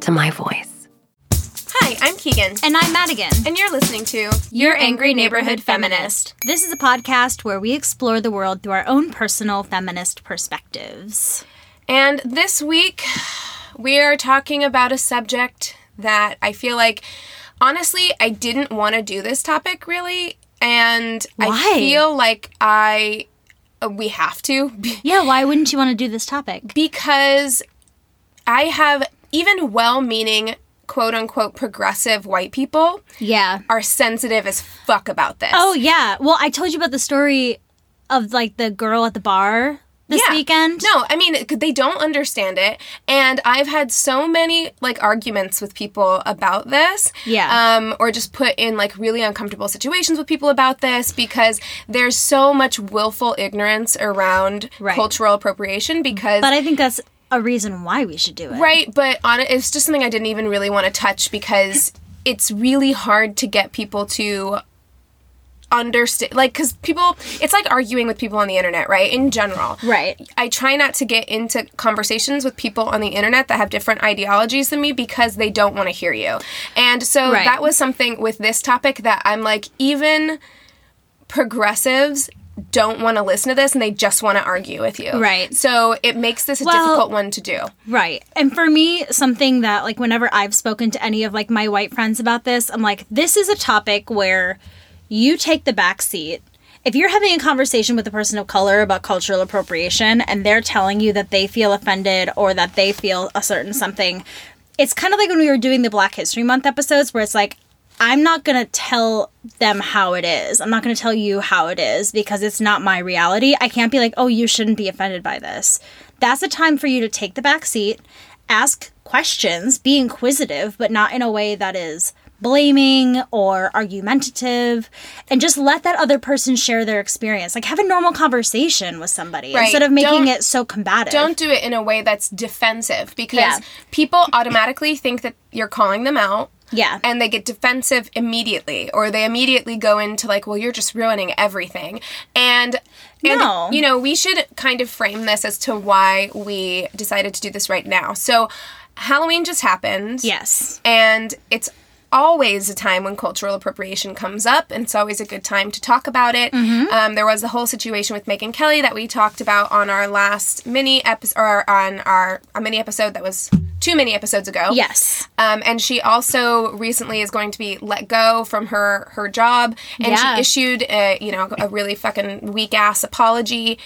to my voice. Hi, I'm Keegan. And I'm Madigan. And you're listening to Your Angry Neighborhood Feminist. This is a podcast where we explore the world through our own personal feminist perspectives. And this week, we are talking about a subject that I feel like, honestly, I didn't want to do this topic really. And Why? I feel like I. uh, We have to Yeah, why wouldn't you want to do this topic? because I have even well meaning, quote unquote, progressive white people Yeah. are sensitive as fuck about this. Oh, yeah. Well, I told you about the story of like the girl at the bar this Yeah. weekend. No, I mean they don't understand it, and I've had so many like arguments with people about this. Yeah. Um, or just put in like really uncomfortable situations with people about this because there's so much willful ignorance around Right. cultural appropriation. Because But I think that's a reason why we should do it. right, but on it, it's just something I didn't even really want to touch because it's really hard to get people to understand like because people it's like arguing with people on the internet right in general Right. I try not to get into conversations with people on the internet that have different ideologies than me because they don't want to hear you. And so Right. that was something with this topic that I'm like, even progressives don't want to listen to this and they just want to argue with you. Right. So it makes this a Well- difficult one to do. Right. And for me, something that like whenever I've spoken to any of like my white friends about this, I'm like, this is a topic where you take the back seat. If you're having a conversation with a person of color about cultural appropriation and they're telling you that they feel offended or that they feel a certain something, it's kind of like when we were doing the Black History Month episodes where it's like, I'm not going to tell them how it is. I'm not going to tell you how it is because it's not my reality. I can't be like, oh, you shouldn't be offended by this. That's a time for you to take the back seat, ask questions, be inquisitive, but not in a way that is blaming or argumentative, and just let that other person share their experience. Like, have a normal conversation with somebody Right. instead of making Don't- it so combative. Don't do it in a way that's defensive because Yeah. people automatically think that you're calling them out. Yeah. And they get defensive immediately, or they immediately go into like, well, you're just ruining everything. And, and No. you know, we should kind of frame this as to why we decided to do this right now. So, Halloween just happened. yes. And it's always a time when cultural appropriation comes up, and it's always a good time to talk about it. Mm-hmm. Um, there was the whole situation with Megyn Kelly that we talked about on our last mini episode, or on our a mini episode that was two many episodes ago. Yes. Um, and she also recently is going to be let go from her her job, and Yeah. she issued a you know a really fucking weak ass apology.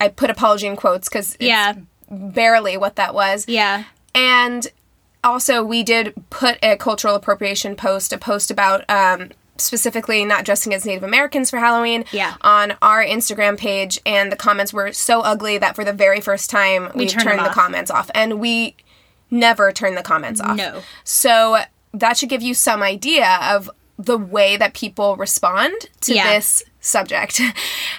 I put apology in quotes because Yeah. barely what that was. Yeah. And also, we did put a cultural appropriation post, a post about um, specifically not dressing as Native Americans for Halloween, Yeah. on our Instagram page, and the comments were so ugly that for the very first time we, turned turned the comments off, and we never turn the comments off. No. So that should give you some idea of the way that people respond to Yeah. this subject.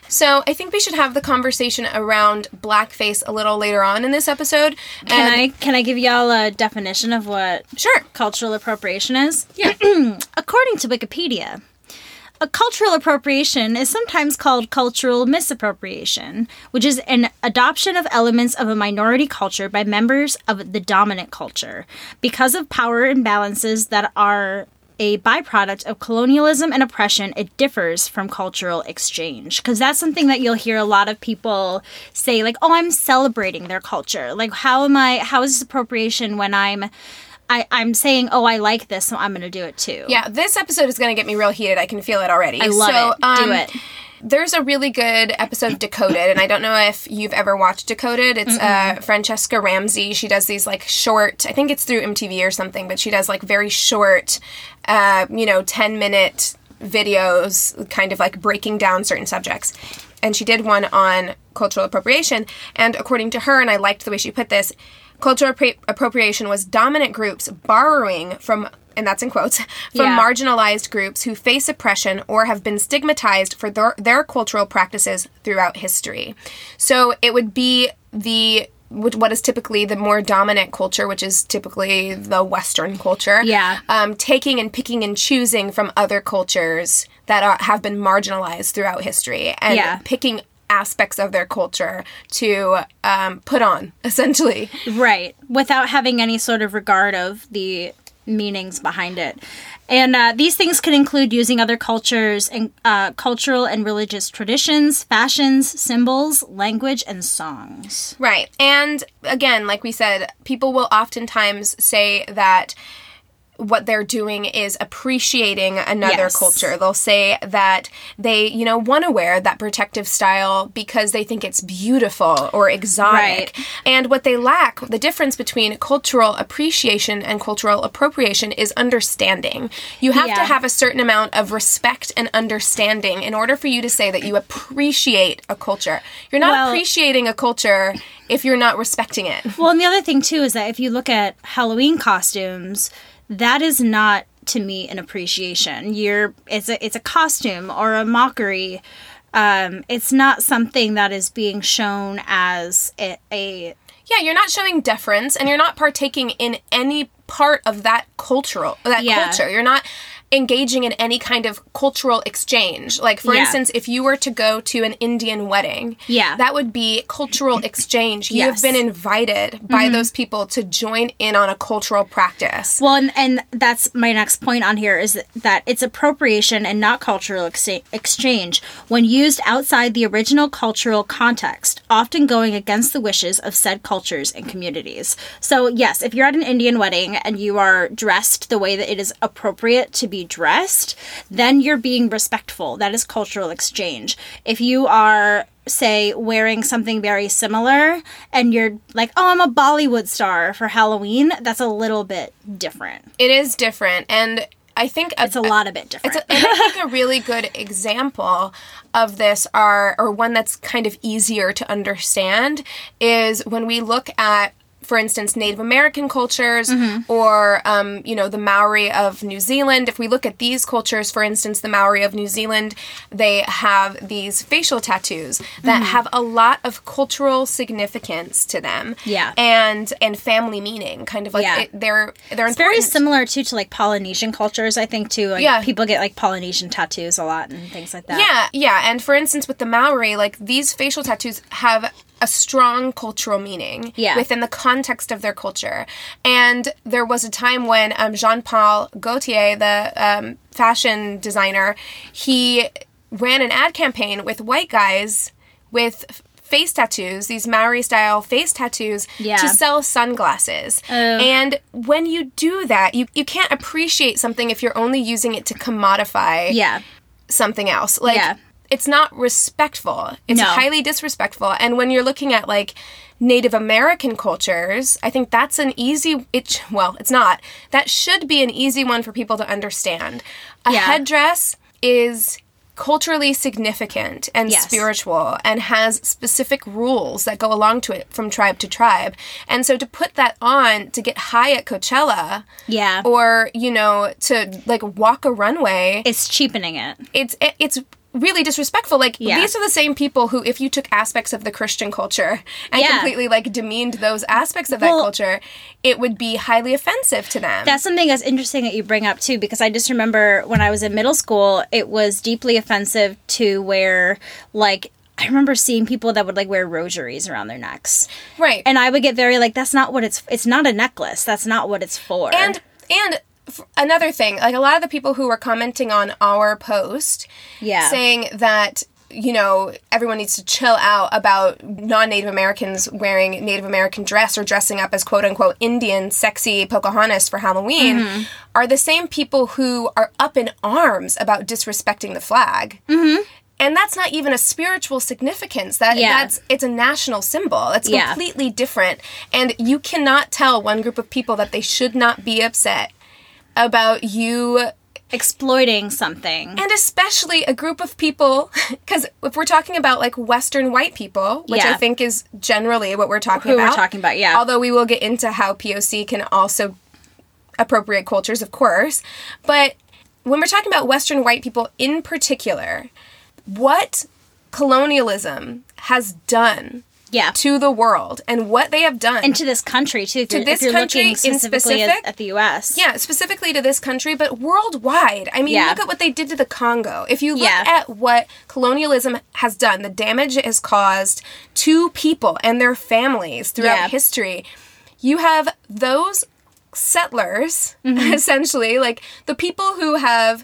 So I think we should have the conversation around blackface a little later on in this episode. Can I can I give y'all a definition of what Sure. cultural appropriation is? Yeah. According to Wikipedia, a cultural appropriation is sometimes called cultural misappropriation, which is an adoption of elements of a minority culture by members of the dominant culture because of power imbalances that are a byproduct of colonialism and oppression, it differs from cultural exchange. Because that's something that you'll hear a lot of people say, like, oh, I'm celebrating their culture. Like, how am I, how is this appropriation when I'm, I, I'm saying, oh, I like this, so I'm going to do it too. Yeah, this episode is going to get me real heated. I can feel it already. I love so, it. Do um, it. There's a really good episode of Decoded, and I don't know if you've ever watched Decoded. It's uh, Franchesca Ramsey. She does these like short, I think it's through MTV or something, but she does like very short, uh, you know, 10 minute videos, kind of like breaking down certain subjects. And she did one on cultural appropriation. And according to her, and I liked the way she put this, cultural appro- appropriation was dominant groups borrowing from and that's in quotes from Yeah. marginalized groups who face oppression or have been stigmatized for their, their cultural practices throughout history. So it would be the what is typically the more dominant culture, which is typically the Western culture. Yeah. Um, taking and picking and choosing from other cultures that are, have been marginalized throughout history and Yeah. picking aspects of their culture to um, put on, essentially. Right. Without having any sort of regard of the meanings behind it. And uh, these things can include using other cultures and uh, cultural and religious traditions, fashions, symbols, language, and songs. Right. And again, like we said, people will oftentimes say that what they're doing is appreciating another Yes. culture. They'll say that they, you know, want to wear that protective style because they think it's beautiful or exotic. Right. And what they lack, the difference between cultural appreciation and cultural appropriation is understanding. You have to have a certain amount of respect and understanding in order for you to say that you appreciate a culture. You're not Well- appreciating a culture if you're not respecting it. Well, and the other thing too is that if you look at Halloween costumes, that is not to me an appreciation. You're it's a it's a costume or a mockery. Um, it's not something that is being shown as a, a Yeah, you're not showing deference and you're not partaking in any part of that cultural that Yeah. culture. You're not engaging in any kind of cultural exchange. Like for Yeah. instance, if you were to go to an Indian wedding, Yeah. that would be cultural exchange. You Yes. have been invited by mm-hmm. those people to join in on a cultural practice. Well, and, and that's my next point on here is that, it's appropriation and not cultural exa- exchange when used outside the original cultural context, often going against the wishes of said cultures and communities. So, yes, if you're at an Indian wedding and you are dressed the way that it is appropriate to be dressed, then you're being respectful. That is cultural exchange. If you are say wearing something very similar and you're like oh i'm a bollywood star for halloween that's a little bit different It is different and I think it's a lot of bit different It's a, and I think a really good example of this are, or one that's kind of easier to understand, is when we look at, for instance, Native American cultures or, um, you know, the Maori of New Zealand. If we look at these cultures, for instance, the Maori of New Zealand, they have these facial tattoos that have a lot of cultural significance to them. Yeah. And and family meaning, kind of like Yeah. it, they're they're it's very similar too to like polynesian cultures i think too like Yeah. people get like polynesian tattoos a lot and things like that Yeah, yeah. And for instance, with the Maori, like these facial tattoos have a strong cultural meaning Yeah. within the context of their culture. And there was a time when um, Jean Paul Gaultier, the um, fashion designer, he ran an ad campaign with white guys with face tattoos, these Maori style face tattoos, Yeah. to sell sunglasses. And when you do that, you, you can't appreciate something if you're only using it to commodify yeah something else. Like Yeah. It's not respectful. It's No. highly disrespectful. And when you're looking at like Native American cultures, I think that's an easy it well, it's not. That should be an easy one for people to understand. A Yeah. headdress is culturally significant and Yes. spiritual and has specific rules that go along to it from tribe to tribe. And so to put that on to get high at Coachella yeah or, you know, to like walk a runway it's cheapening it it's it, it's really disrespectful. Like Yeah. these are the same people who, if you took aspects of the Christian culture and Yeah. completely like demeaned those aspects of that culture, it would be highly offensive to them. That's something that's interesting that you bring up too, because I just remember when I was in middle school, it was deeply offensive to wear like I remember seeing people that would like wear rosaries around their necks, right. and I would get very like, "That's not what it's. It's not a necklace. That's not what it's for." And and another thing, like a lot of the people who were commenting on our post, Yeah. saying that you know everyone needs to chill out about non-Native Americans wearing Native American dress or dressing up as quote unquote Indian sexy Pocahontas for Halloween, Mm-hmm. are the same people who are up in arms about disrespecting the flag. Mm-hmm. And that's not even a spiritual significance. That Yeah. that's it's a national symbol. It's Yeah. completely different. And you cannot tell one group of people that they should not be upset about you exploiting something. and especially a group of people because if we're talking about like western white people which i think is generally what we're talking Who we're about talking about, yeah. although we will get into how poc can also appropriate cultures of course but when we're talking about western white people in particular what colonialism has done yeah. to the world and what they have done and to this country too. To this country looking in specifically at, specific? at the U.S. Yeah, specifically to this country, but worldwide. I mean, Yeah. look at what they did to the Congo. If you look Yeah. at what colonialism has done, the damage it has caused to people and their families throughout Yeah. history, you have those settlers, Mm-hmm. essentially, like the people who have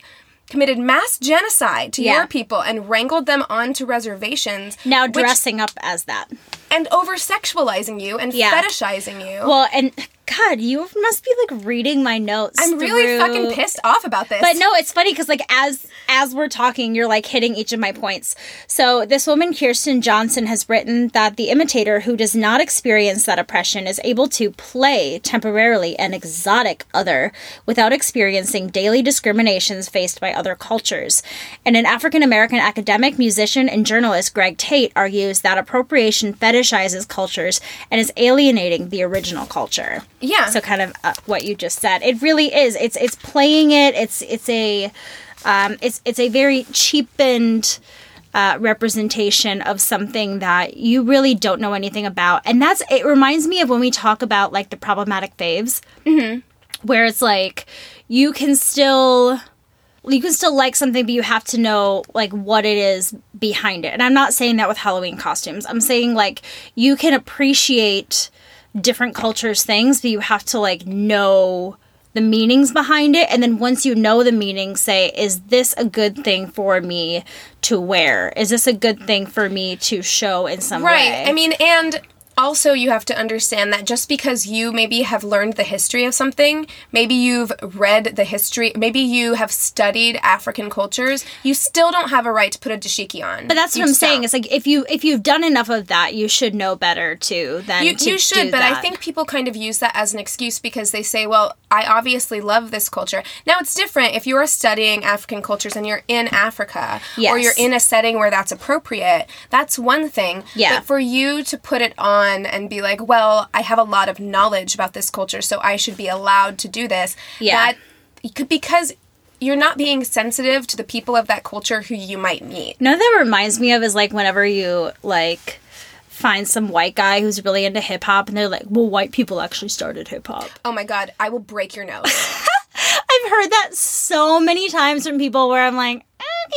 committed mass genocide to Yeah. your people and wrangled them onto reservations. Now which- dressing up as that. and over sexualizing you and Yeah. fetishizing you. Well, and God, you must be like reading my notes. I'm really through- fucking pissed off about this. But no, it's funny because like as as we're talking, you're like hitting each of my points. So this woman, Kjerstin Johnson, has written that the imitator who does not experience that oppression is able to play temporarily an exotic other without experiencing daily discriminations faced by other cultures. And an African American academic, musician, and journalist, Greg Tate, argues that appropriation fetishizes cultures and is alienating the original culture. Yeah. So kind of uh, what you just said. It really is. It's it's playing it. It's it's a um, it's it's a very cheapened uh, representation of something that you really don't know anything about, and that's it. Reminds me of when we talk about like the problematic faves, where it's like you can still you can still like something but you have to know like what it is behind it. And i'm not saying that with halloween costumes. I'm saying like you can appreciate different cultures things but you have to like know the meanings behind it and then once you know the meaning say is this a good thing for me to wear is this a good thing for me to show in some way? Right. I mean, and also you have to understand that just because you maybe have learned the history of something, maybe you've read the history, maybe you have studied African cultures, you still don't have a right to put a dashiki on. but that's what You i'm saying don't. it's like if you if you've done enough of that you should know better too than you, you should, but I think people kind of use that as an excuse because they say, well, I obviously love this culture. Now, it's different if you are studying African cultures and you're in Africa or you're in a setting where that's appropriate. That's one thing. Yeah. But for you to put it on and be like, well, I have a lot of knowledge about this culture, so I should be allowed to do this. Yeah. That, could- because you're not being sensitive to the people of that culture who you might meet. Know that reminds me of is like whenever you like find some white guy who's really into hip hop and they're like, well, white people actually started hip hop. Oh my God, I will break your nose. I've heard that so many times from people where I'm like,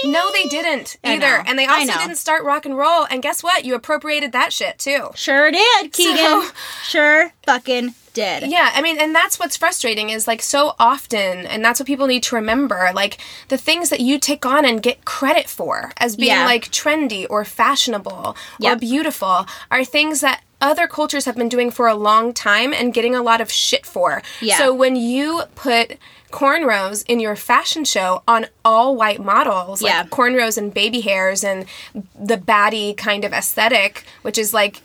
No, they didn't either. And they also didn't start rock and roll. And guess what? You appropriated that shit too. Sure did, Keegan. So- sure fucking did. Yeah, I mean, and that's what's frustrating is like so often, and that's what people need to remember like the things that you take on and get credit for as being Yeah. like trendy or fashionable or beautiful are things that other cultures have been doing for a long time and getting a lot of shit for. Yeah. So when you put cornrows in your fashion show on all white models, like Yeah. cornrows and baby hairs and the baddie kind of aesthetic, which is like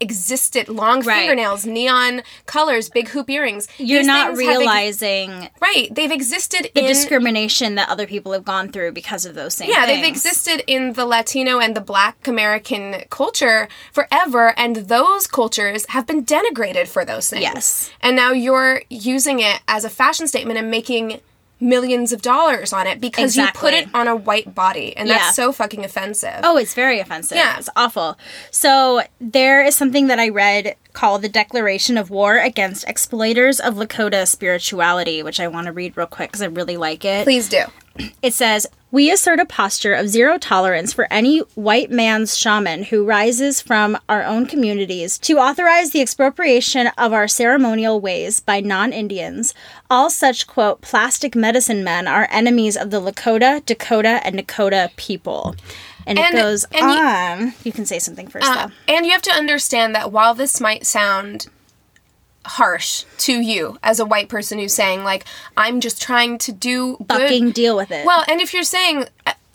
existed long Right. fingernails, neon colors, big hoop earrings. You're These not things have ex- realizing right. They've existed the in discrimination that other people have gone through because of those same yeah, things. they've existed in the Latino and the Black American culture forever, and those cultures have been denigrated for those things. Yes. and now you're using it as a fashion statement and making millions of dollars on it because you put it on a white body, and that's Yeah. so fucking offensive. Oh, it's very offensive. Yeah. It's awful. So there is something that I read called the Declaration of War Against Exploiters of Lakota Spirituality, which I want to read real quick because I really like it. Please do. It says, We assert a posture of zero tolerance for any white man's shaman who rises from our own communities to authorize the expropriation of our ceremonial ways by non Indians. All such, quote, plastic medicine men are enemies of the Lakota, Dakota, and Nakota people. And, And- it goes and you- on. You can say something first, Uh, though. and you have to understand that while this might sound harsh to you as a white person who's saying like I'm just trying to do good Fucking deal with it. Well, and if you're saying,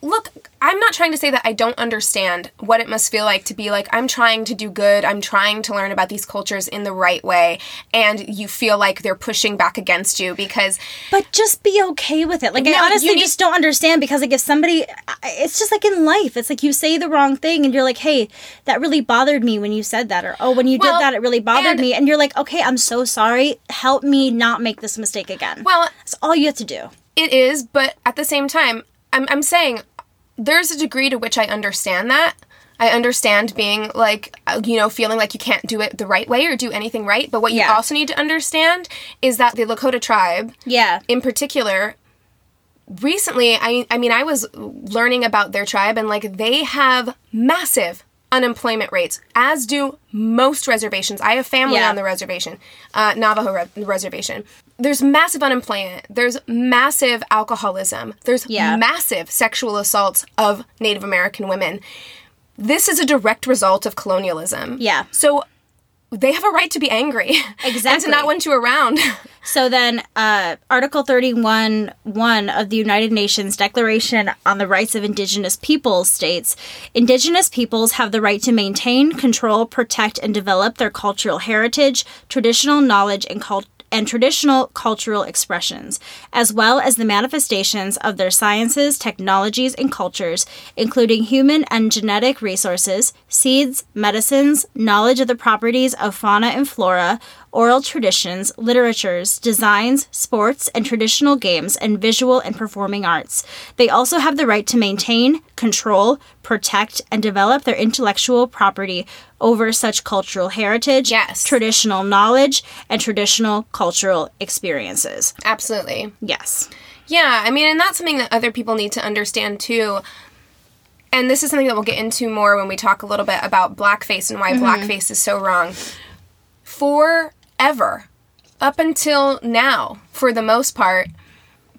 look, I'm not trying to say that I don't understand what it must feel like to be like, I'm trying to do good, I'm trying to learn about these cultures in the right way, and you feel like they're pushing back against you because But just be okay with it. Like No, I honestly need- just don't understand because like if somebody it's just like in life. It's like you say the wrong thing and you're like, "Hey, that really bothered me when you said that." Or, "Oh, when you Well, did that it really bothered and- me." And you're like, "Okay, I'm so sorry. Help me not make this mistake again." Well- that's all you have to do. it is, but at the same time, I'm, I'm saying there's a degree to which I understand that. I understand being like, uh, you know, feeling like you can't do it the right way or do anything right. But what you also need to understand is that the Lakota tribe, Yeah. in particular recently i i mean i was learning about their tribe and like they have massive unemployment rates as do most reservations i have family Yeah. on the reservation uh, navajo re- reservation there's massive unemployment there's massive alcoholism there's Yeah. massive sexual assaults of native american women this is a direct result of colonialism Yeah. so they have a right to be angry Exactly. and to not want you around So then, uh, Article 31 1 of the United Nations Declaration on the Rights of Indigenous Peoples states Indigenous peoples have the right to maintain, control, protect, and develop their cultural heritage, traditional knowledge, and cult. And traditional cultural expressions, as well as the manifestations of their sciences, technologies, and cultures, including human and genetic resources, seeds, medicines, knowledge of the properties of fauna and flora, oral traditions, literatures, designs, sports, and traditional games, and visual and performing arts. They also have the right to maintain, control, protect, and develop their intellectual property over such cultural heritage, Yes. traditional knowledge, and traditional cultural experiences. absolutely Yes. Yeah, I mean, and that's something that other people need to understand too. And this is something that we'll get into more when we talk a little bit about blackface and why mm-hmm. blackface is so wrong. Forever, up until now, for the most part,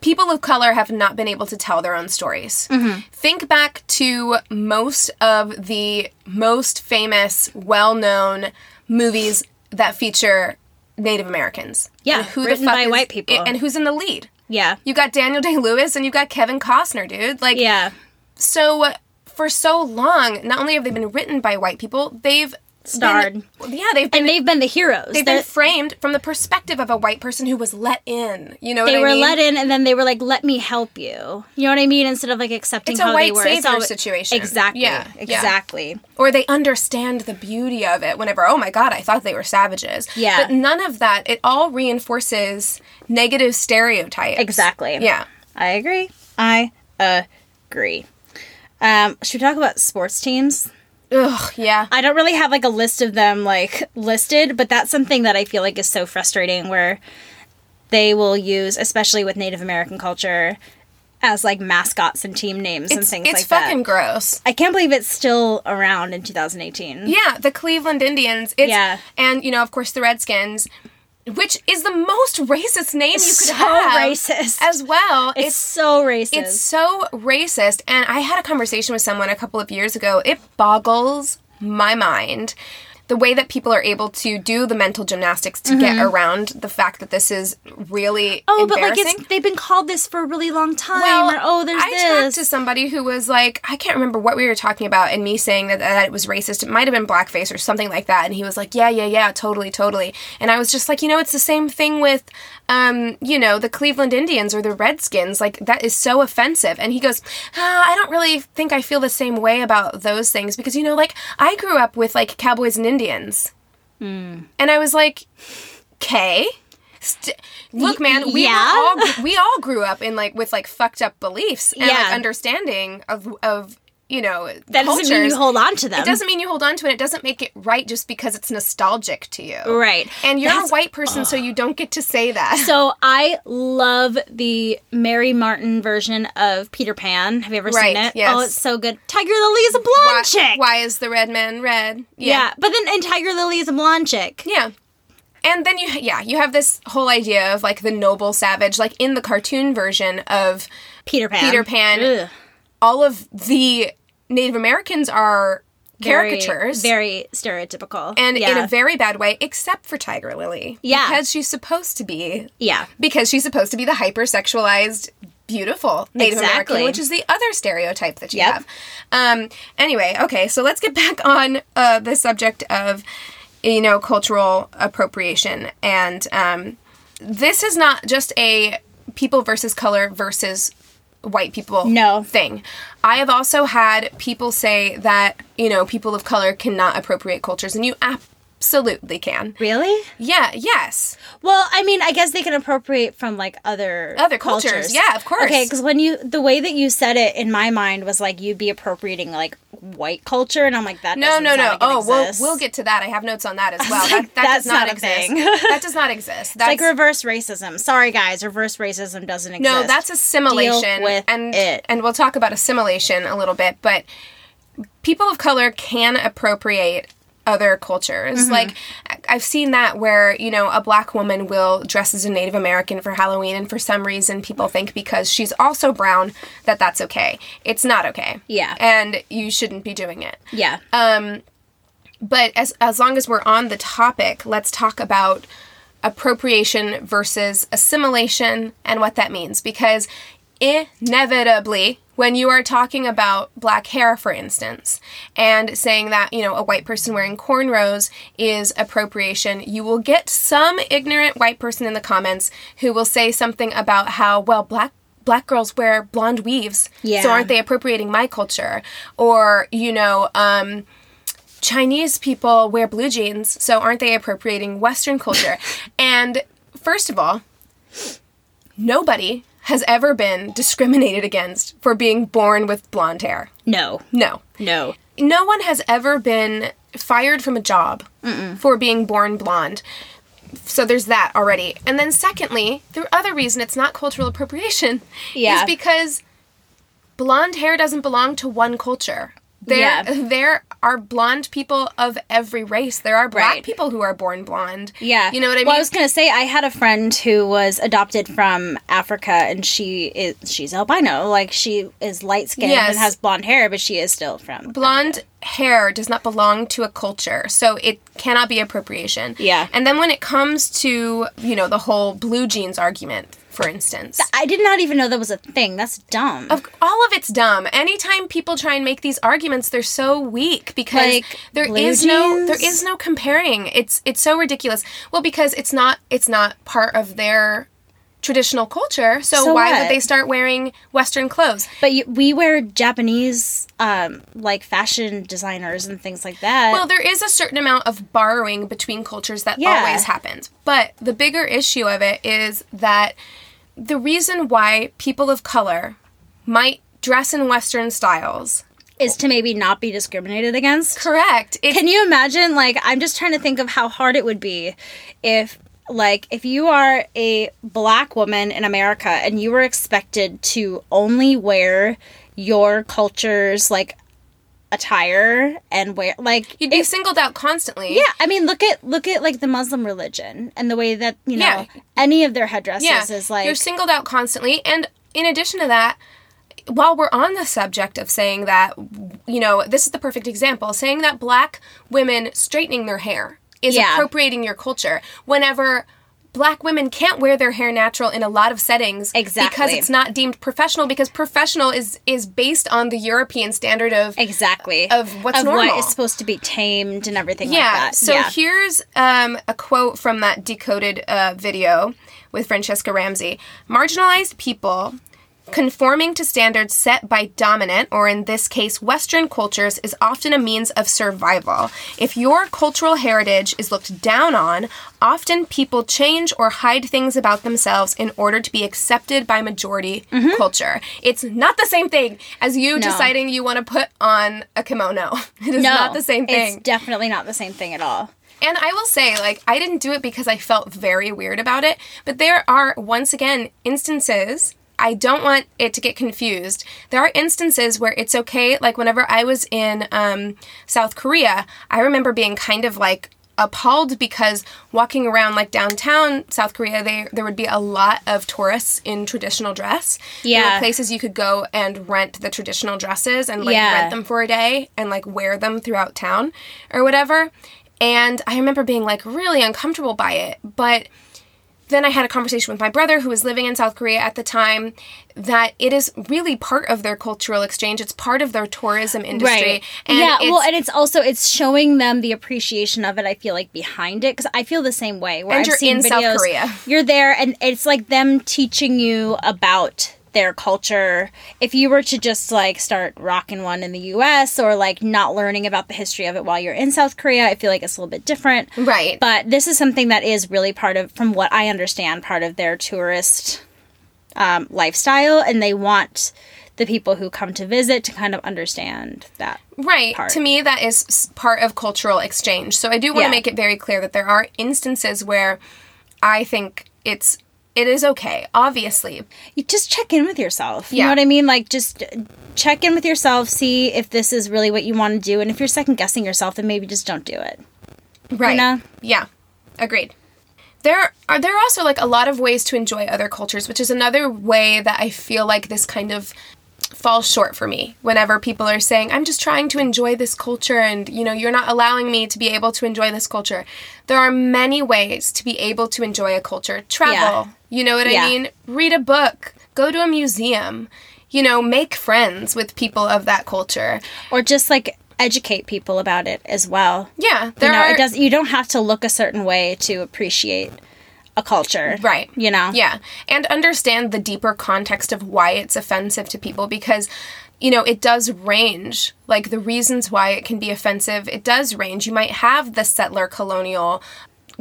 people of color have not been able to tell their own stories. Mm-hmm. Think back to most of the most famous, well known movies that feature Native Americans. Yeah, And written by white people. And who's in the lead? Yeah. You got Daniel Day Lewis and you got Kevin Costner, dude. Like, Yeah. so for so long, not only have they been written by white people, they've Starred. Been, yeah, they've been. And they've been the heroes. They've They're- been framed from the perspective of a white person who was let in. You know they what were I mean? let in and then they were like let me help you you know what i mean instead of like accepting It's a how white they were savior all- situation. exactly Yeah, yeah. exactly or they understand the beauty of it whenever oh my god i thought they were savages Yeah. but none of that it all reinforces negative stereotypes exactly yeah i agree i agree um should we talk about sports teams? Ugh yeah. I don't really have like a list of them like listed but that's something that i feel like is so frustrating where they will use especially with native american culture as like mascots and team names and it's, things it's like fucking that gross. I can't believe it's still around in 2018 yeah the cleveland indians it's, Yeah. and you know of course the redskins which is the most racist name you could So have racist. as well it's, so racist It's so racist. And I had a conversation with someone a couple of years ago. It boggles my mind the way that people are able to do the mental gymnastics to get around the fact that this is really Mm-hmm. Oh, but like it's they've been called this for a really long time. well, or oh, there's I this. talked to somebody who was like, I can't remember what we were talking about, and me saying that, that it was racist. It might have been blackface or something like that. And he was like, Yeah, yeah, yeah, totally, totally. And I was just like, you know, it's the same thing with, um, you know, the Cleveland Indians or the Redskins. Like that is so offensive. And he goes, ah, I don't really think I feel the same way about those things because you know, like I grew up with like cowboys and Indians, Hmm. and I was like, okay. St- Look, man, we yeah. all we all grew up in like with like fucked up beliefs and like understanding of of you know that doesn't mean you hold on to them. It doesn't mean you hold on to it. It doesn't make it right just because it's nostalgic to you. Right. And you're That's- a white person, so you don't get to say that. So I love the Mary Martin version of Peter Pan. Have you ever Right, seen it? yes. Oh, it's so good. Tiger Lily is a blonde why, chick. why is the red man red? Yeah. but then and Tiger Lily is a blonde chick. Yeah. And then you yeah, you have this whole idea of like the noble savage like in the cartoon version of Peter Pan. Peter Pan. Ugh. All of the Native Americans are Very- caricatures. Very, stereotypical. and in a very bad way, except for Tiger Lily. Yeah. Because she's supposed to be yeah. because she's supposed to be the hypersexualized, beautiful Native Exactly. American, which is the other stereotype that you Yep. have. Um, anyway, okay, so let's get back on uh, the subject of you know cultural appropriation, and um, this is not just a people versus color versus white people No. thing. I have also had people say that you know people of color cannot appropriate cultures, and you absolutely can. Really? Yeah. Yes. Well, I mean, I guess they can appropriate from like other Other cultures. Yeah, of course. Okay, because when you the way that you said it in my mind was like you'd be appropriating like white culture, and I'm like that. No, no, sound no. like Oh, we'll we'll get to that. I have notes on that as well. was That, that that's does not, not exist. that does not exist. That's It's like reverse racism. Sorry, guys, reverse racism doesn't exist. no, that's assimilation, Deal with and it. and we'll talk about assimilation a little bit. But people of color can appropriate other cultures. Mm-hmm. Like I've seen that where you know a black woman will dress as a Native American for Halloween, and for some reason people think because she's also brown that that's okay. It's not okay. Yeah. and you shouldn't be doing it. yeah. Um, but as as long as we're on the topic, let's talk about appropriation versus assimilation and what that means because inevitably when you are talking about black hair for instance and saying that you know a white person wearing cornrows is appropriation you will get some ignorant white person in the comments who will say something about how well black black girls wear blonde weaves Yeah. so aren't they appropriating my culture or you know um Chinese people wear blue jeans, so aren't they appropriating Western culture? and first of all, nobody has ever been discriminated against for being born with blonde hair. no. No. No. No one has ever been fired from a job for being born blonde. So there's that already. And then secondly, the other reason it's not cultural appropriation Yeah. is because blonde hair doesn't belong to one culture. There, Yeah. there are blonde people of every race. There are black Right. people who are born blonde. Yeah. You know what I mean? Well, I was gonna say I had a friend who was adopted from Africa, and she is she's albino. Like she is light skinned Yes. and has blonde hair, but she is still from blonde hair does not belong to a culture so it cannot be appropriation Yeah. and then when it comes to you know the whole blue jeans argument for instance I did not even know that was a thing. That's dumb. of- all of it's dumb anytime people try and make these arguments they're so weak because Like, there is no there jeans? is no comparing it's it's so ridiculous well because it's not it's not part of their traditional culture so, So why what? would they start wearing western clothes but you, we wear Japanese, um, like fashion designers and things like that. Well, there is a certain amount of borrowing between cultures that Yeah. always happens. But the bigger issue of it is that the reason why people of color might dress in Western styles. is to maybe not be discriminated against. Correct. It, Can you imagine? Like, I'm just trying to think of how hard it would be if, like, if you are a black woman in America and you were expected to only wear your culture's like attire and wear like you'd be if- singled out constantly. yeah i mean look at look at like the muslim religion and the way that you know Yeah. any of their headdresses Yeah. is like You're singled out constantly. And in addition to that, while we're on the subject of saying that, you know, this is the perfect example saying that black women straightening their hair is Yeah. appropriating your culture whenever black women can't wear their hair natural in a lot of settings exactly because it's not deemed professional because professional is is based on the European standard of exactly of what's of normal. what is supposed to be tamed and everything yeah. like that So yeah here's um, a quote from that decoded uh, video with Franchesca Ramsey. Marginalized people Conforming to standards set by dominant, or in this case, Western cultures, is often a means of survival. If your cultural heritage is looked down on, often people change or hide things about themselves in order to be accepted by majority mm-hmm. culture. It's not the same thing as you deciding you want to put on a kimono. It is not the same thing. It's definitely not the same thing at all. And I will say, like, I didn't do it because I felt very weird about it, but there are, once again, instances. I don't want it to get confused. There are instances where it's okay. Like, whenever I was in um, South Korea, I remember being kind of like appalled because walking around like downtown South Korea, they, there would be a lot of tourists in traditional dress. There Yeah. were places you could go and rent the traditional dresses and like Yeah. rent them for a day and like wear them throughout town or whatever. And I remember being like really uncomfortable by it. But then I had a conversation with my brother who was living in South Korea at the time that it is really part of their cultural exchange. It's part of their tourism industry. And yeah. well, and it's also it's showing them the appreciation of it. I feel like behind it because I feel the same way. Where And I've you're seen in South videos, Korea. You're there, and it's like them teaching you about their culture. If you were to just like start rocking one in the U.S. or like not learning about the history of it while you're in South Korea, I feel like it's a little bit different. Right. But this is something that is really part of, from what I understand, part of their tourist um, lifestyle, and they want the people who come to visit to kind of understand that. Right. part. To me, that is part of cultural exchange. So I do want to Yeah. make it very clear that there are instances where I think it's it is okay. Obviously, You just check in with yourself. You Yeah. know what I mean? Like, just check in with yourself, see if this is really what you want to do, and if you're second guessing yourself, then maybe just don't do it. right? know? Yeah, agreed. There are there are also like a lot of ways to enjoy other cultures, which is another way that I feel like this kind of falls short for me whenever people are saying i'm just trying to enjoy this culture and you know you're not allowing me to be able to enjoy this culture. There are many ways to be able to enjoy a culture. Travel. You know what Yeah. i mean? Read a book. Go to a museum. You know make friends with people of that culture. Or just like educate people about it as well. yeah there you know, are it does. You don't have to look a certain way to appreciate a culture, Right. You know, Yeah. And understand the deeper context of why it's offensive to people because, you know, it does range. Like the reasons why it can be offensive, it does range. You might have the settler colonial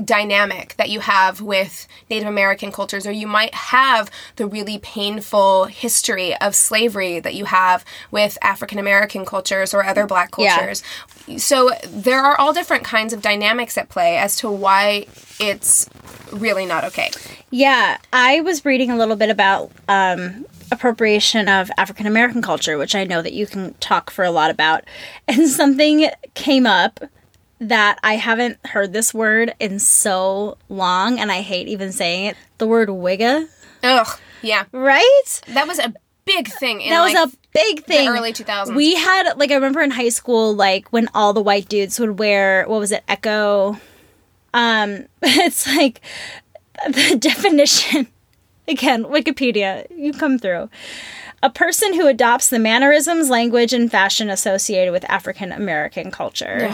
dynamic that you have with Native American cultures, or you might have the really painful history of slavery that you have with African American cultures or other black cultures. Yeah. So there are all different kinds of dynamics at play as to why it's really not okay. Yeah, I was reading a little bit about um, appropriation of African American culture, which I know that you can talk for a lot about. And something came up that I haven't heard this word in so long, and I hate even saying it. The word wigga, Ugh. Yeah. right? That was a big thing in That was like, a big thing. early 2000s. We had like I remember in high school, like when all the white dudes would wear what was it, Ecko. Um, it's like the definition again, Wikipedia. You come through. A person who adopts the mannerisms, language, and fashion associated with African American culture.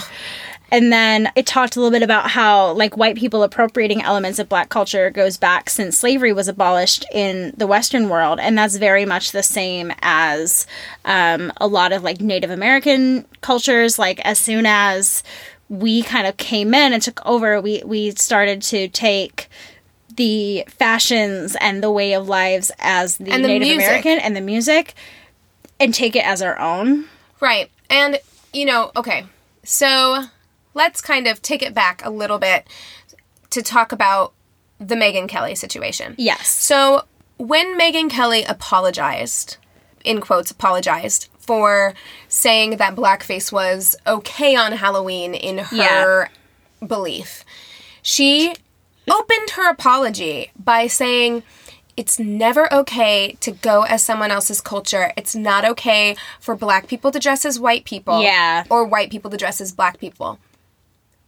And then it talked a little bit about how, like, white people appropriating elements of black culture goes back since slavery was abolished in the Western world. And that's very much the same as um, a lot of, like, Native American cultures. Like, as soon as we kind of came in and took over, we, we started to take the fashions and the way of lives as the, the Native music. American and the music and take it as our own. Right. And, you know, okay. So let's kind of take it back a little bit to talk about the Megyn Kelly situation. Yes. So when Megyn Kelly apologized, in quotes, apologized for saying that blackface was okay on Halloween in her belief, she opened her apology by saying, it's never okay to go as someone else's culture. It's not okay for black people to dress as white people. Yeah. Or white people to dress as black people.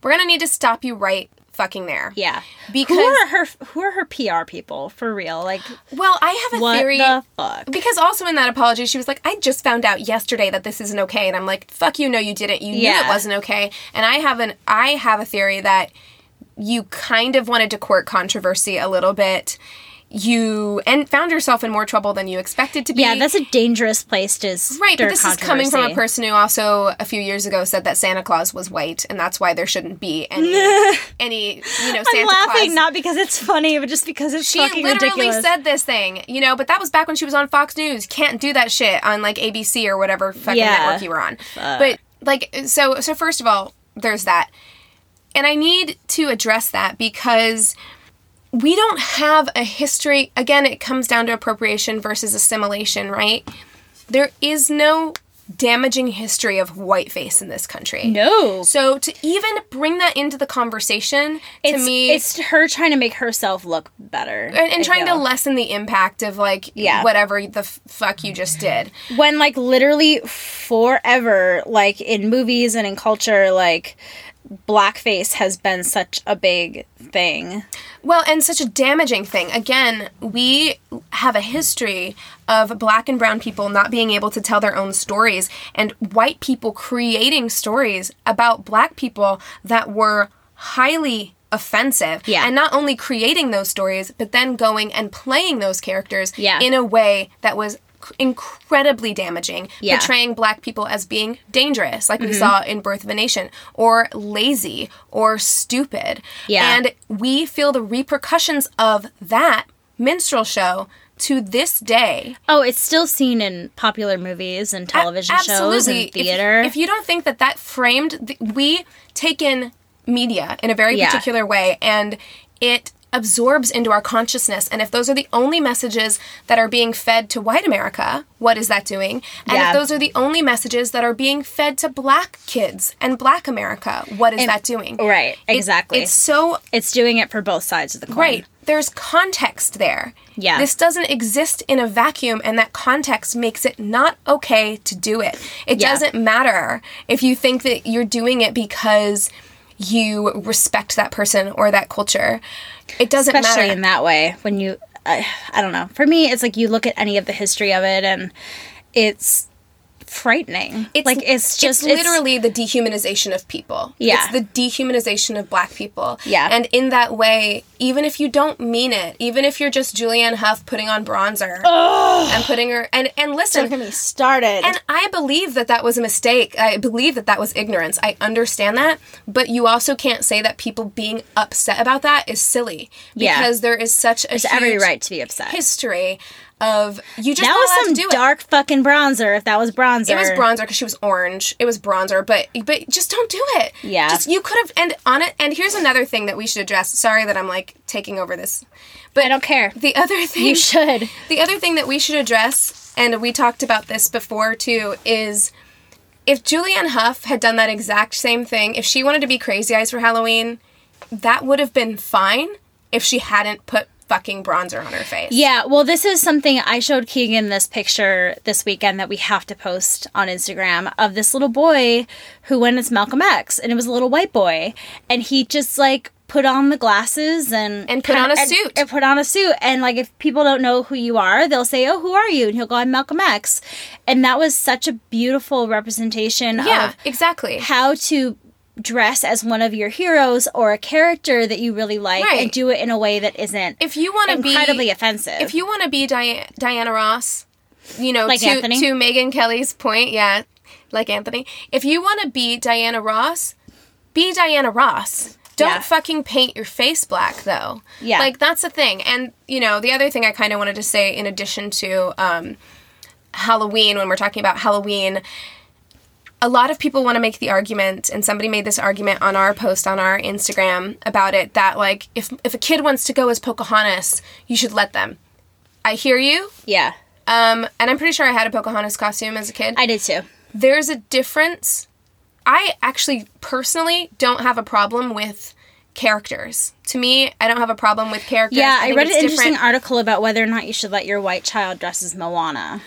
We're gonna need to stop you right fucking there. Yeah. Because who are her who are her PR people for real? Like well, I have a what theory. the fuck? Because also in that apology, she was like, I just found out yesterday that this isn't okay. And I'm like, fuck you, no, you didn't. You knew it wasn't okay. And I have an I have a theory that you kind of wanted to court controversy a little bit. You and found yourself in more trouble than you expected to be. Yeah, that's a dangerous place to Right, but this is coming from a person who also a few years ago said that Santa Claus was white, and that's why there shouldn't be any any you know Santa I'm laughing Claus. not because it's funny, but just because it's she fucking literally ridiculous. said this thing, you know, but that was back when she was on Fox News. Can't do that shit on like ABC or whatever fucking Yeah. network you were on. But like, so so first of all, there's that, and I need to address that because we don't have a history. Again, it comes down to appropriation versus assimilation, right? There is no damaging history of whiteface in this country. no. So to even bring that into the conversation, It's, to me, it's her trying to make herself look better. and, and trying to lessen the impact of like Yeah. whatever the f- fuck you just did. when like literally forever like in movies and in culture like blackface has been such a big thing Well, and such a damaging thing. Again, we have a history of black and brown people not being able to tell their own stories and white people creating stories about black people that were highly offensive. Yeah. And not only creating those stories, but then going and playing those characters Yeah. in a way that was incredibly damaging, Yeah. portraying black people as being dangerous, like we mm-hmm. saw in Birth of a Nation, or lazy, or stupid. Yeah. And we feel the repercussions of that minstrel show to this day. oh it's still seen in popular movies and television A- shows and If- theater If, you don't think that that framed, the, we take in media in a very Yeah. particular way, and it absorbs into our consciousness. And if those are the only messages that are being fed to white America, what is that doing? And Yeah. if those are the only messages that are being fed to black kids and black America, what is that doing? right, It- exactly. it's so it's doing it for both sides of the coin Right. There's context there. Yeah. This doesn't exist in a vacuum, and that context makes it not okay to do it. It Yeah. doesn't matter if you think that you're doing it because you respect that person or that culture. It doesn't especially matter. in that way when you I, I don't know for me it's like you look at any of the history of it and it's frightening It's like it's just it's- literally the dehumanization of people. Yeah. It's the dehumanization of black people. Yeah. And in that way, even if you don't mean it, even if you're just Julianne Hough putting on bronzer and putting her and and listen, don't get me started And I believe that that was a mistake. I believe that that was ignorance. I understand that. But you also can't say that people being upset about that is silly. Yeah. Because there is such a every right to be upset. history of you just that was some dark fucking bronzer. If that was bronzer, it. It was bronzer because she was orange. It was bronzer, but but just don't do it. Yeah. Just you could have and on it. And here's another thing that we should address. Sorry that I'm like taking over this, but I don't care. The other thing You should. the other thing that we should address, and we talked about this before too, is if Julianne Hough had done that exact same thing, if she wanted to be Crazy Eyes for Halloween, that would have been fine if she hadn't put fucking bronzer on her face. Yeah, well, this is something I showed Keegan this picture this weekend that we have to post on Instagram of this little boy who went as Malcolm X, and it was a little white boy, and he just like put on the glasses and And put on a and- suit. and put on a suit, and like if people don't know who you are, they'll say, "Oh, who are you?" And he'll go, "I'm Malcolm X," and that was such a beautiful representation Yeah, of exactly. how to dress as one of your heroes or a character that you really like and do it in a way that isn't If you want to be incredibly offensive. if you want to be Dia- Diana Ross, you know, Like to, Anthony? to Megyn Kelly's point, yeah, like Anthony. If you want to be Diana Ross, be Diana Ross. Don't Yeah. fucking paint your face black, though. Yeah. like that's the thing. And you know, the other thing I kind of wanted to say, in addition to um, Halloween, when we're talking about Halloween. A lot of people want to make the argument, and somebody made this argument on our post on our Instagram about it that like if if a kid wants to go as Pocahontas, you should let them. I hear you, yeah, um, and I'm pretty sure I had a Pocahontas costume as a kid. I did too. There's a difference. I actually personally don't have a problem with characters. To me, I don't have a problem with characters. Yeah, I, think read an it's interesting article about whether or not you should let your white child dress as Moana.